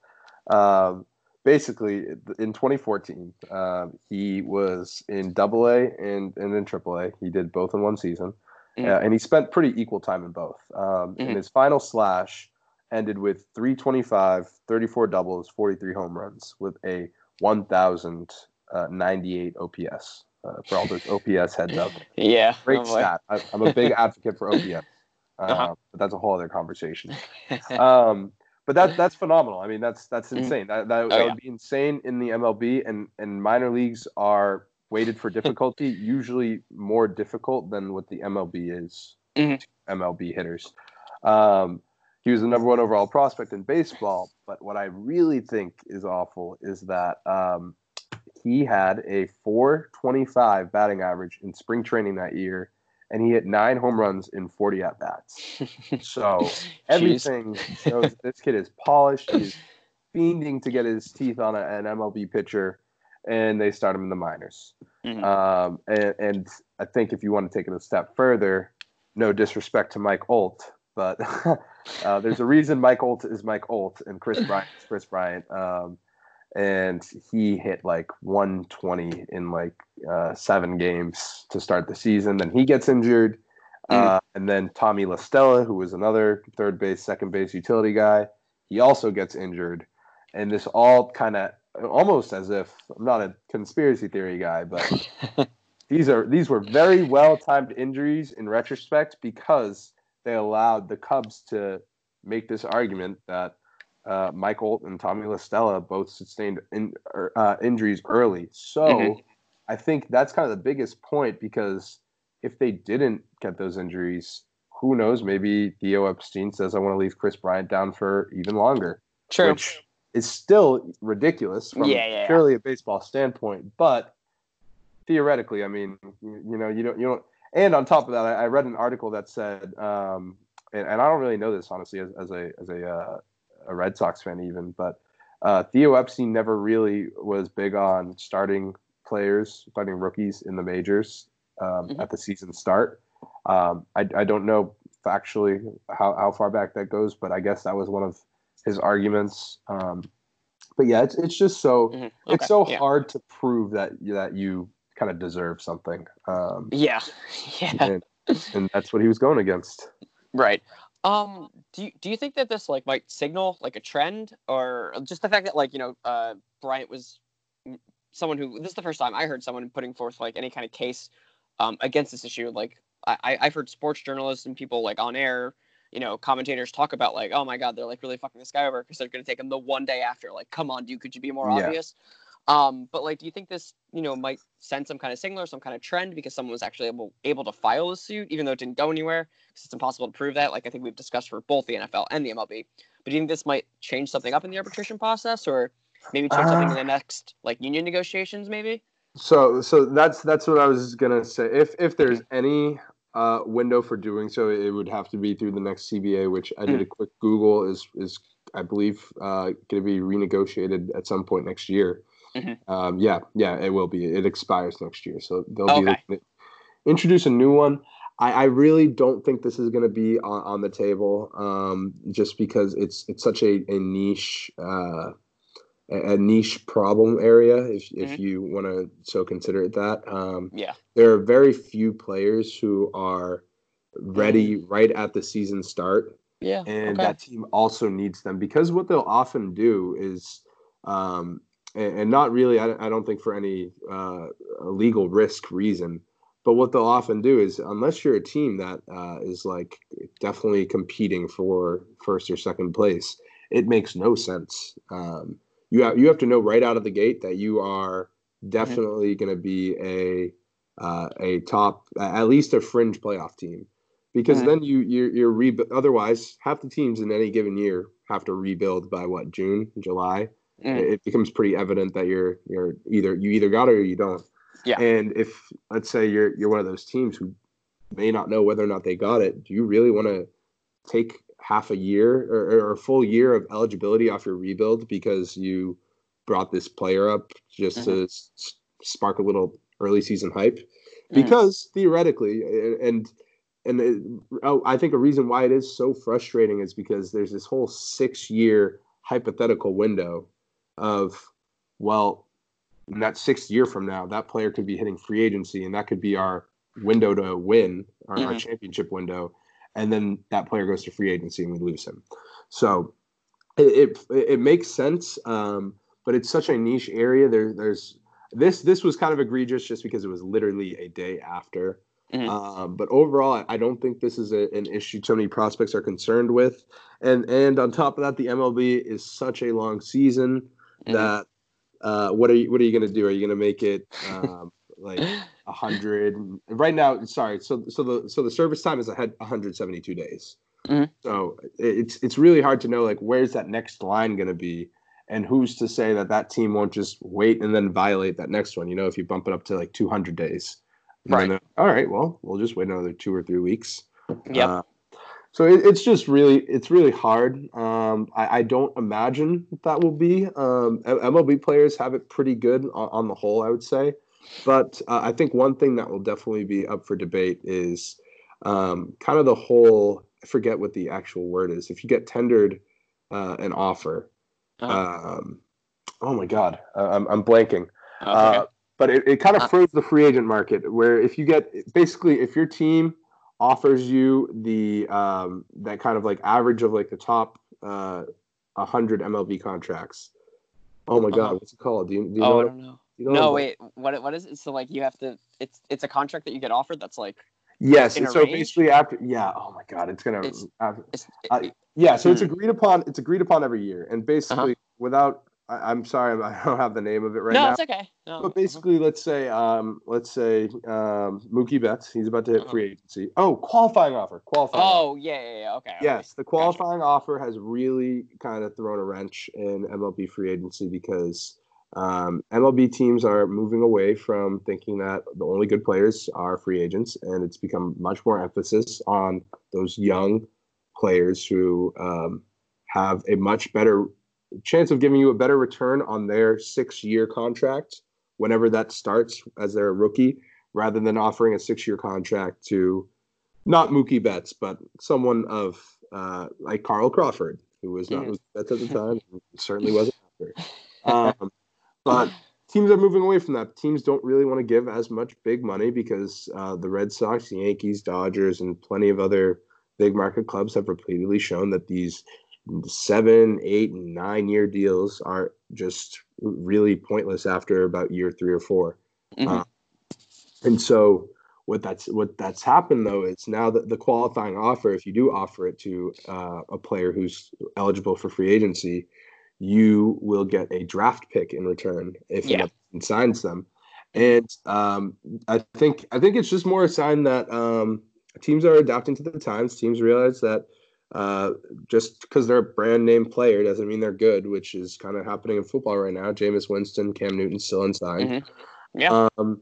Um, basically, in 2014, um, he was in Double A and and in Triple A. He did both in one season, Mhm. uh, and he spent pretty equal time in both. Um, Mhm. And his final slash ended with 325, 34 doubles, 43 home runs, with a 1,098 OPS. Uh, for all those OPS heads up, Yeah. great oh boy. stat. I, I'm a big advocate for OPS, [LAUGHS] uh, Uh-huh. but that's a whole other conversation. [LAUGHS] Um, but that that's phenomenal. I mean, that's that's Mhm. insane. That that, Oh, that yeah. would be insane in the MLB, and and minor leagues are weighted for difficulty, [LAUGHS] usually more difficult than what the MLB is. Mhm. to MLB hitters. Um, he was the number one overall prospect in baseball, but what I really think is awful is that um, he had a 425 batting average in spring training that year, and he hit nine home runs in 40 at bats. [LAUGHS] So everything shows this kid is polished. He's fiending to get his teeth on a, an MLB pitcher, and they start him in the minors. Mhm. Um, and, and I think if you want to take it a step further, no disrespect to Mike Olt, but [LAUGHS] uh, there's a reason Mike Olt is Mike Olt and Kris Bryant is Kris Bryant. Um, and he hit like 120 in like uh, seven games to start the season. Then he gets injured. Uh, and then Tommy La Stella, who was another third base, second base utility guy, he also gets injured. And this all kind of almost as if I'm not a conspiracy theory guy, but [LAUGHS] these are these were very well timed injuries in retrospect because they allowed the Cubs to make this argument that uh, Mike Olt and Tommy La Stella both sustained in, er, uh, injuries early. So Mhm. I think that's kind of the biggest point because if they didn't get those injuries, who knows? Maybe Theo Epstein says I want to leave Kris Bryant down for even longer, True. which is still ridiculous from Yeah, yeah, yeah. purely a baseball standpoint. But theoretically, I mean, you, you know, you don't, you don't. And on top of that, I, I read an article that said, um, and, and I don't really know this honestly as, as a as a uh, a Red Sox fan even, but uh, Theo Epstein never really was big on starting players, starting rookies in the majors um, Mhm. at the season start. Um, I, I don't know factually how, how far back that goes, but I guess that was one of his arguments. Um, but yeah, it's, it's just so Mhm. it's so yeah. hard to prove that that you kind of deserve something, um, Yeah. [LAUGHS] Yeah. and, and that's what he was going against. Right. Um. Do you do you think that this like might signal like a trend, or just the fact that like you know uh Bryant was someone who this is the first time I heard someone putting forth like any kind of case um against this issue. Like I I- I've heard sports journalists and people like on air, you know, commentators talk about like oh my god they're like really fucking this guy over because they're gonna take him the one day after. Like come on, dude, could you be more Yeah. obvious? Um, but like, do you think this, you know, might send some kind of signal or some kind of trend because someone was actually able able to file a suit, even though it didn't go anywhere, because it's impossible to prove that. Like I think we've discussed for both the NFL and the MLB. But do you think this might change something up in the arbitration process, or maybe change something in Uh, the next like union negotiations, maybe? So so that's that's what I was gonna say. If if there's any uh, window for doing so, it would have to be through the next CBA, which I did a quick Google is is I believe uh, going to be renegotiated at some point next year. Mhm. Um, yeah, yeah, it will be. It expires next year, so they'll be Okay. to introduce a new one. I, I really don't think this is going to be on, on the table, um, just because it's it's such a, a niche. Uh, a niche problem area, if if Mhm. you want to so consider it that. Um, Yeah. there are very few players who are ready right at the season start, Yeah. and okay. that team also needs them because what they'll often do is, um, and, and not really, I, I don't think for any uh, legal risk reason, but what they'll often do is unless you're a team that uh, is like definitely competing for first or second place, it makes no sense. Um, you have you have to know right out of the gate that you are definitely going to be a uh, a top at least a fringe playoff team. Because then you you're, you're re- otherwise half the teams in any given year have to rebuild by what June July Mm. it becomes pretty evident that you're you're either you either got it or you don't Yeah. and if let's say you're you're one of those teams who may not know whether or not they got it do you really want to take half a year or, or a full year of eligibility off your rebuild because you brought this player up just mm-hmm. to s- spark a little early season hype, mm. because theoretically, and and it, oh, I think a reason why it is so frustrating is because there's this whole six year hypothetical window of well, in that sixth year from now, that player could be hitting free agency, and that could be our window to win, our, mm-hmm. our championship window, and then that player goes to free agency and we lose him. So it it, it makes sense, um, but it's such a niche area. There, there's this this was kind of egregious just because it was literally a day after. Mm-hmm. Um, but overall, I, I, don't think this is a, an issue too many prospects are concerned with. And and on top of that, the MLB is such a long season. That uh, what are you what are you going to do? Are you going to make it um, like [LAUGHS] a hundred? Right now, sorry. So so the so the service time is ahead 172 days. Mm-hmm. So it's it's really hard to know like where's that next line going to be, and who's to say that that team won't just wait and then violate that next one? You know, if you bump it up to like 200 days, right? All right, well, we'll just wait another two or three weeks. Yeah. Uh, so it, it's just really it's really hard. Um, I, I, don't imagine that will be. Um, MLB players have it pretty good on, on the whole, I would say. But uh, I think one thing that will definitely be up for debate is um, kind of the whole. I forget what the actual word is. If you get tendered uh, an offer, uh-huh. um, oh my god, I'm, I'm blanking. Okay. Uh, but it, it kind of uh. froze the free agent market where if you get basically if your team offers you the um, that kind of like average of like the top uh, 100 MLB contracts. Oh my uh-huh. god, what's it called? Do you, do you oh, know? I don't know. You know no, wait. What what is it? So like you have to. It's it's a contract that you get offered. That's like. Yes. So range? basically, after yeah. Oh my god, it's gonna. It's, after, it's, uh, yeah. So hmm. it's agreed upon. It's agreed upon every year, and basically, uh-huh. without I, am sorry, [LAUGHS] I don't have the name of it right no, now. No, it's okay. No. But basically, let's say, um, let's say um, Mookie Betts, he's about to hit uh-huh. free agency. Oh, qualifying offer, qualifying. Oh, offer. yeah, yeah, yeah. Okay. Yes, the qualifying gotcha. offer has really kind of thrown a wrench in MLB free agency because um, MLB teams are moving away from thinking that the only good players are free agents, and it's become much more emphasis on those young players who um, have a much better chance of giving you a better return on their six year contract whenever that starts as their rookie, rather than offering a six year contract to not Mookie Betts, but someone of uh, like Carl Crawford, who was not mm. Betts at the [LAUGHS] time, certainly wasn't after. Um, but teams are moving away from that. Teams don't really want to give as much big money because uh, the Red Sox, the Yankees, Dodgers, and plenty of other big market clubs have repeatedly shown that these seven, eight, and nine year deals are just really pointless after about year three or 4 mm-hmm. uh, and so what that's what that's happened though is now that the qualifying offer, if you do offer it to uh, a player who's eligible for free agency, you will get a draft pick in return if yeah. he signs them. And um, I think I think it's just more a sign that um, teams are adapting to the times. Teams realize that uh, just because they're a brand name player doesn't mean they're good, which is kind of happening in football right now. Jameis Winston, Cam Newton still unsigned. Mm-hmm. Yeah. Um,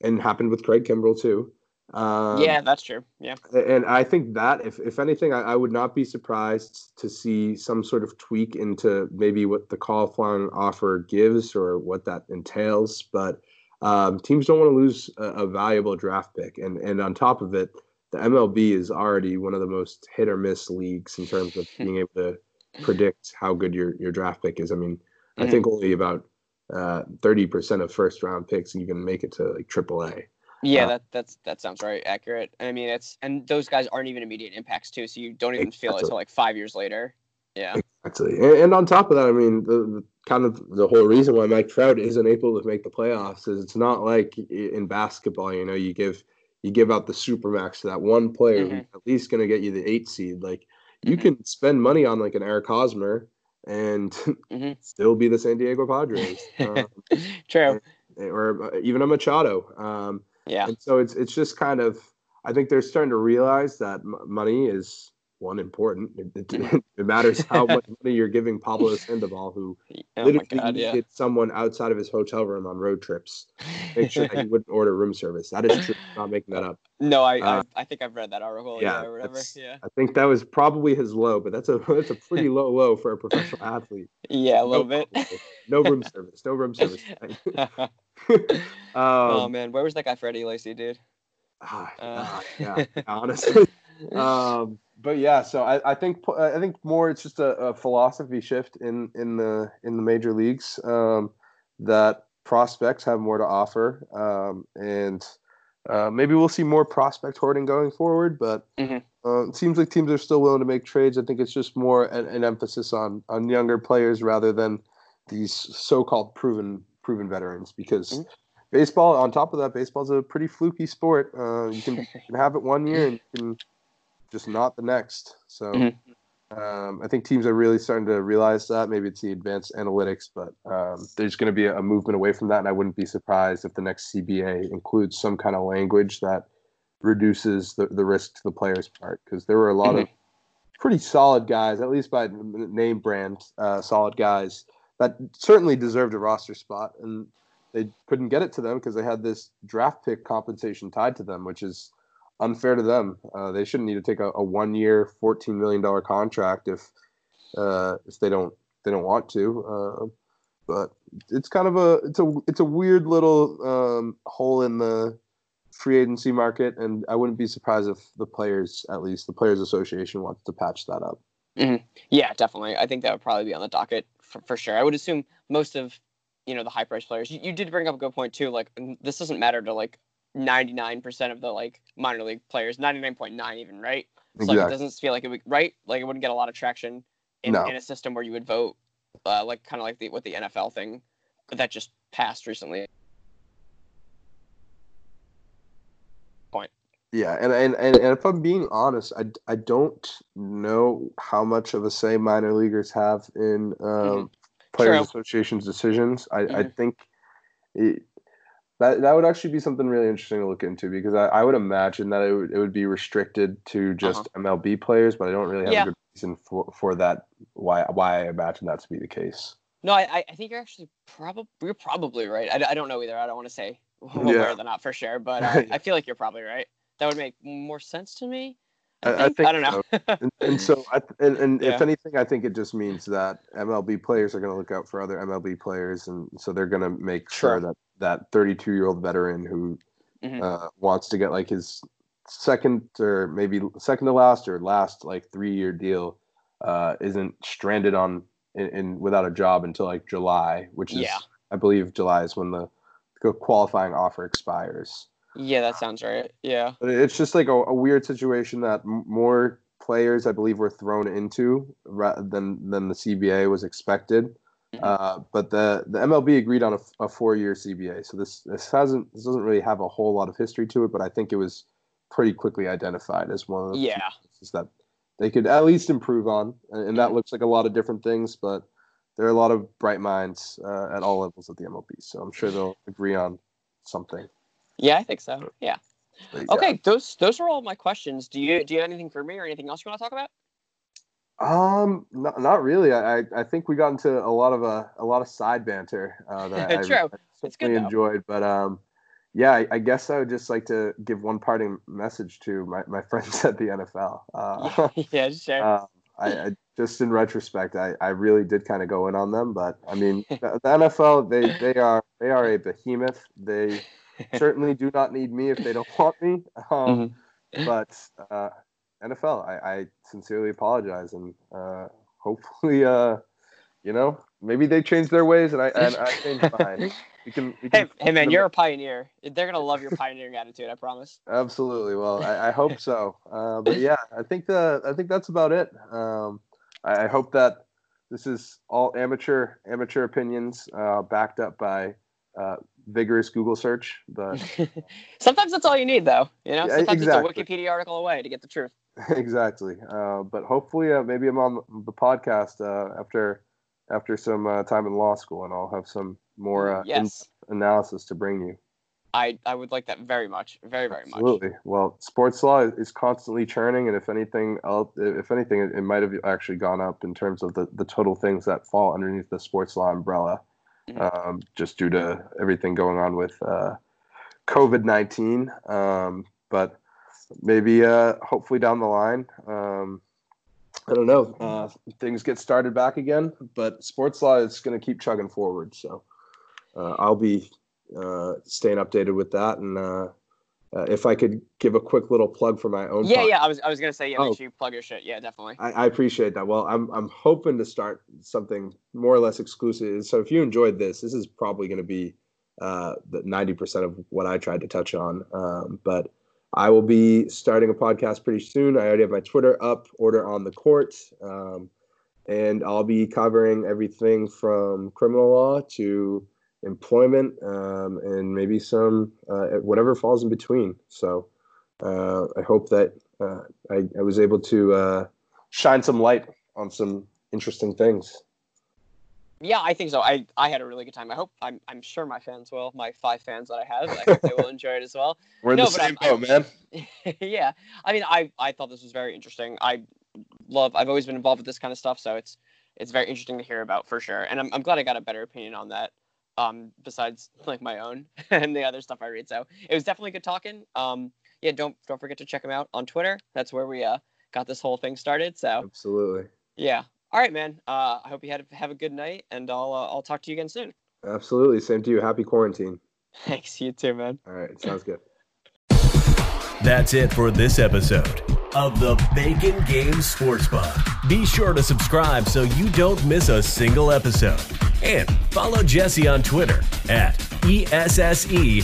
and happened with Craig Kimbrel too. Um, yeah, that's true. Yeah. And I think that if, if anything, I, I, would not be surprised to see some sort of tweak into maybe what the qualifying offer gives or what that entails. But um, teams don't want to lose a, a valuable draft pick. And, and on top of it, the MLB is already one of the most hit or miss leagues in terms of [LAUGHS] being able to predict how good your your draft pick is. I mean, mm-hmm. I think only about uh, thirty uh, percent of first round picks even make it to like AAA. Yeah, uh, that that's that sounds right, accurate. I mean, it's and those guys aren't even immediate impacts too, so you don't even exactly. feel it until like five years later. Yeah, exactly. And, and on top of that, I mean, the, the, kind of the whole reason why Mike Trout isn't able to make the playoffs is it's not like in basketball. You know, you give you give out the supermax to that one player mm-hmm. who's at least going to get you the eight seed. Like you mm-hmm. can spend money on like an Eric Hosmer and [LAUGHS] mm-hmm. still be the San Diego Padres. [LAUGHS] Um, True. Or, uh, even a Machado. Um, yeah. And so it's it's just kind of I think they're starting to realize that m- money is one important. It, it, [LAUGHS] [LAUGHS] it, matters how much [LAUGHS] money you're giving Pablo Sandoval, who oh literally God, yeah. someone outside of his hotel room on road trips. Make sure that he wouldn't order room service. That is true. I'm not making that up. No, I, uh, I, I think I've read that article. Yeah, yeah or whatever. Yeah. I think that was probably his low, but that's a that's a pretty low low for a professional athlete. Yeah, a little no, bit. no room service. No room service. um, oh man, where was that guy Freddie Lacy, dude? Ah, uh, yeah, honestly. um, but yeah, so I, I think I think more it's just a, a, philosophy shift in in the in the major leagues um, that prospects have more to offer, um, and uh, maybe we'll see more prospect hoarding going forward. But mm-hmm. uh, it seems like teams are still willing to make trades. I think it's just more an, an emphasis on on younger players rather than these so-called proven proven veterans because. Mm-hmm baseball on top of that baseball's a pretty fluky sport uh, you, can, you, [LAUGHS] can, have it one year and you can just not the next. So mm-hmm. um, I think teams are really starting to realize that. Maybe it's the advanced analytics, but um, there's going to be a, a movement away from that. And I wouldn't be surprised if the next CBA includes some kind of language that reduces the, the risk to the players' part because there were a lot mm-hmm. of pretty solid guys, at least by name brand, uh, solid guys that certainly deserved a roster spot. And they couldn't get it to them because they had this draft pick compensation tied to them, which is unfair to them. Uh, they shouldn't need to take a, a one year, fourteen million dollar contract if uh, if they don't they don't want to. Uh, but it's kind of a it's a it's a weird little um, hole in the free agency market, and I wouldn't be surprised if the players, at least the players association, wants to patch that up. Mm-hmm. Yeah, definitely. I think that would probably be on the docket for, for sure. I would assume most of you know the high price players. You, you did bring up a good point too. Like this doesn't matter to like 99% of the like minor league players, 99.9 even, right? So like, it doesn't feel like it would, right? Like it wouldn't get a lot of traction in, no. in a system where you would vote, uh, like kind of like the with the NFL thing that just passed recently. Point. Yeah, and, and, and, and if I'm being honest, I, I don't know how much of a say minor leaguers have in um, mm-hmm. players True. associations decisions. I, mm-hmm. I think it, that that would actually be something really interesting to look into because I, I would imagine that it would, it would be restricted to just uh-huh. MLB players, but I don't really have yeah. a good reason for, for that why why I imagine that to be the case. No, I, I think you're actually probably you're probably right. I, I don't know either. I don't want to say [LAUGHS] one yeah. way or the not for sure, but [LAUGHS] uh, I feel like you're probably right. That would make more sense to me. I, I, think, I don't know. So. and, and, so, I, and, and yeah. if anything, I think it just means that MLB players are going to look out for other MLB players, and so they're going to make sure, sure that that 32 year old veteran who mm-hmm. uh, wants to get like his second or maybe second to last or last like three year deal uh, isn't stranded on in, in, without a job until like July, which is yeah. I believe July is when the, the qualifying offer expires. Yeah, that sounds right. Yeah, but it's just like a, a weird situation that more players I believe were thrown into than than the CBA was expected. Mm-hmm. Uh, but the the MLB agreed on a, a four year CBA, so this this hasn't this doesn't really have a whole lot of history to it. But I think it was pretty quickly identified as one of the yeah that they could at least improve on, and that mm-hmm. looks like a lot of different things. But there are a lot of bright minds uh, at all levels of the MLB, so I'm sure they'll agree on something. Yeah, I think so. Yeah. Okay, those those are all my questions. Do you do you have anything for me or anything else you want to talk about? Um, not, not really. I, I think we got into a lot of a, uh, a lot of side banter uh, that [LAUGHS] I, True. I, certainly enjoyed. But um, yeah, I, I, guess I would just like to give one parting message to my, my [LAUGHS] friends at the NFL. Uh, [LAUGHS] yeah, sure. Uh, I, I, just in retrospect, I, I really did kind of go in on them. But I mean, the, the NFL they they are they are a behemoth. They certainly do not need me if they don't [LAUGHS] want me. Um, mm-hmm. But uh, NFL. I, I sincerely apologize, and uh, hopefully, uh, you know, maybe they change their ways, and I and I change [LAUGHS] mine. We can, we can hey, hey, man, you're a pioneer. They're gonna love your pioneering attitude. I promise. [LAUGHS] Absolutely. Well, I, I hope so. Uh, but yeah, I think the I think that's about it. Um, I, I, hope that this is all amateur amateur opinions, uh, backed up by uh, vigorous Google search. But [LAUGHS] sometimes that's all you need, though. You know, sometimes exactly. it's a Wikipedia article away to get the truth. [LAUGHS] exactly. Uh, but hopefully, uh, maybe I'm on the podcast uh, after after some uh, time in law school, and I'll have some more uh, yes. analysis to bring you. I, I would like that very much, very very much. Absolutely. Well, sports law is constantly churning, and if anything, else, if anything, it, it, might have actually gone up in terms of the, the total things that fall underneath the sports law umbrella. Um, just due to everything going on with uh, COVID nineteen. Um, but maybe, uh, hopefully, down the line. Um, I don't know. Uh, things get started back again, but sports law is going to keep chugging forward. So uh, I'll be uh, staying updated with that. And uh, if I could give a quick little plug for my own. Yeah, podcast. yeah. I was I was gonna say yeah. Make oh. sure you plug your shit. Yeah, definitely. I, I, appreciate that. Well, I'm I'm hoping to start something more or less exclusive. So if you enjoyed this, this is probably going to be uh, the 90% of what I tried to touch on. Um, but I will be starting a podcast pretty soon. I already have my Twitter up, Order on the Court. Um, and I'll be covering everything from criminal law to employment, um, and maybe some uh, whatever falls in between. So uh, I hope that uh, I, I, was able to uh, shine some light on some interesting things. Yeah, I think so. I, I had a really good time. I hope I'm I'm sure my fans will. My five fans that I have, I hope they will [LAUGHS] enjoy it as well. We're in no, the same boat, man. [LAUGHS] yeah, I mean, I I thought this was very interesting. I love. I've always been involved with this kind of stuff, so it's it's very interesting to hear about for sure. And I'm I'm glad I got a better opinion on that um, besides like my own [LAUGHS] and the other stuff I read. So it was definitely good talking. Um, yeah, don't don't forget to check him out on Twitter. That's where we uh, got this whole thing started. So absolutely. Yeah. All right, man. Uh, I hope you had have a good night, and I'll uh, I'll talk to you again soon. Absolutely. Same to you. Happy quarantine. [LAUGHS] Thanks. You too, man. All right. Sounds good. That's it for this episode of the Bacon Games Sportsbook. Be sure to subscribe so you don't miss a single episode. And follow Jesse on Twitter at ESSEJTHESL.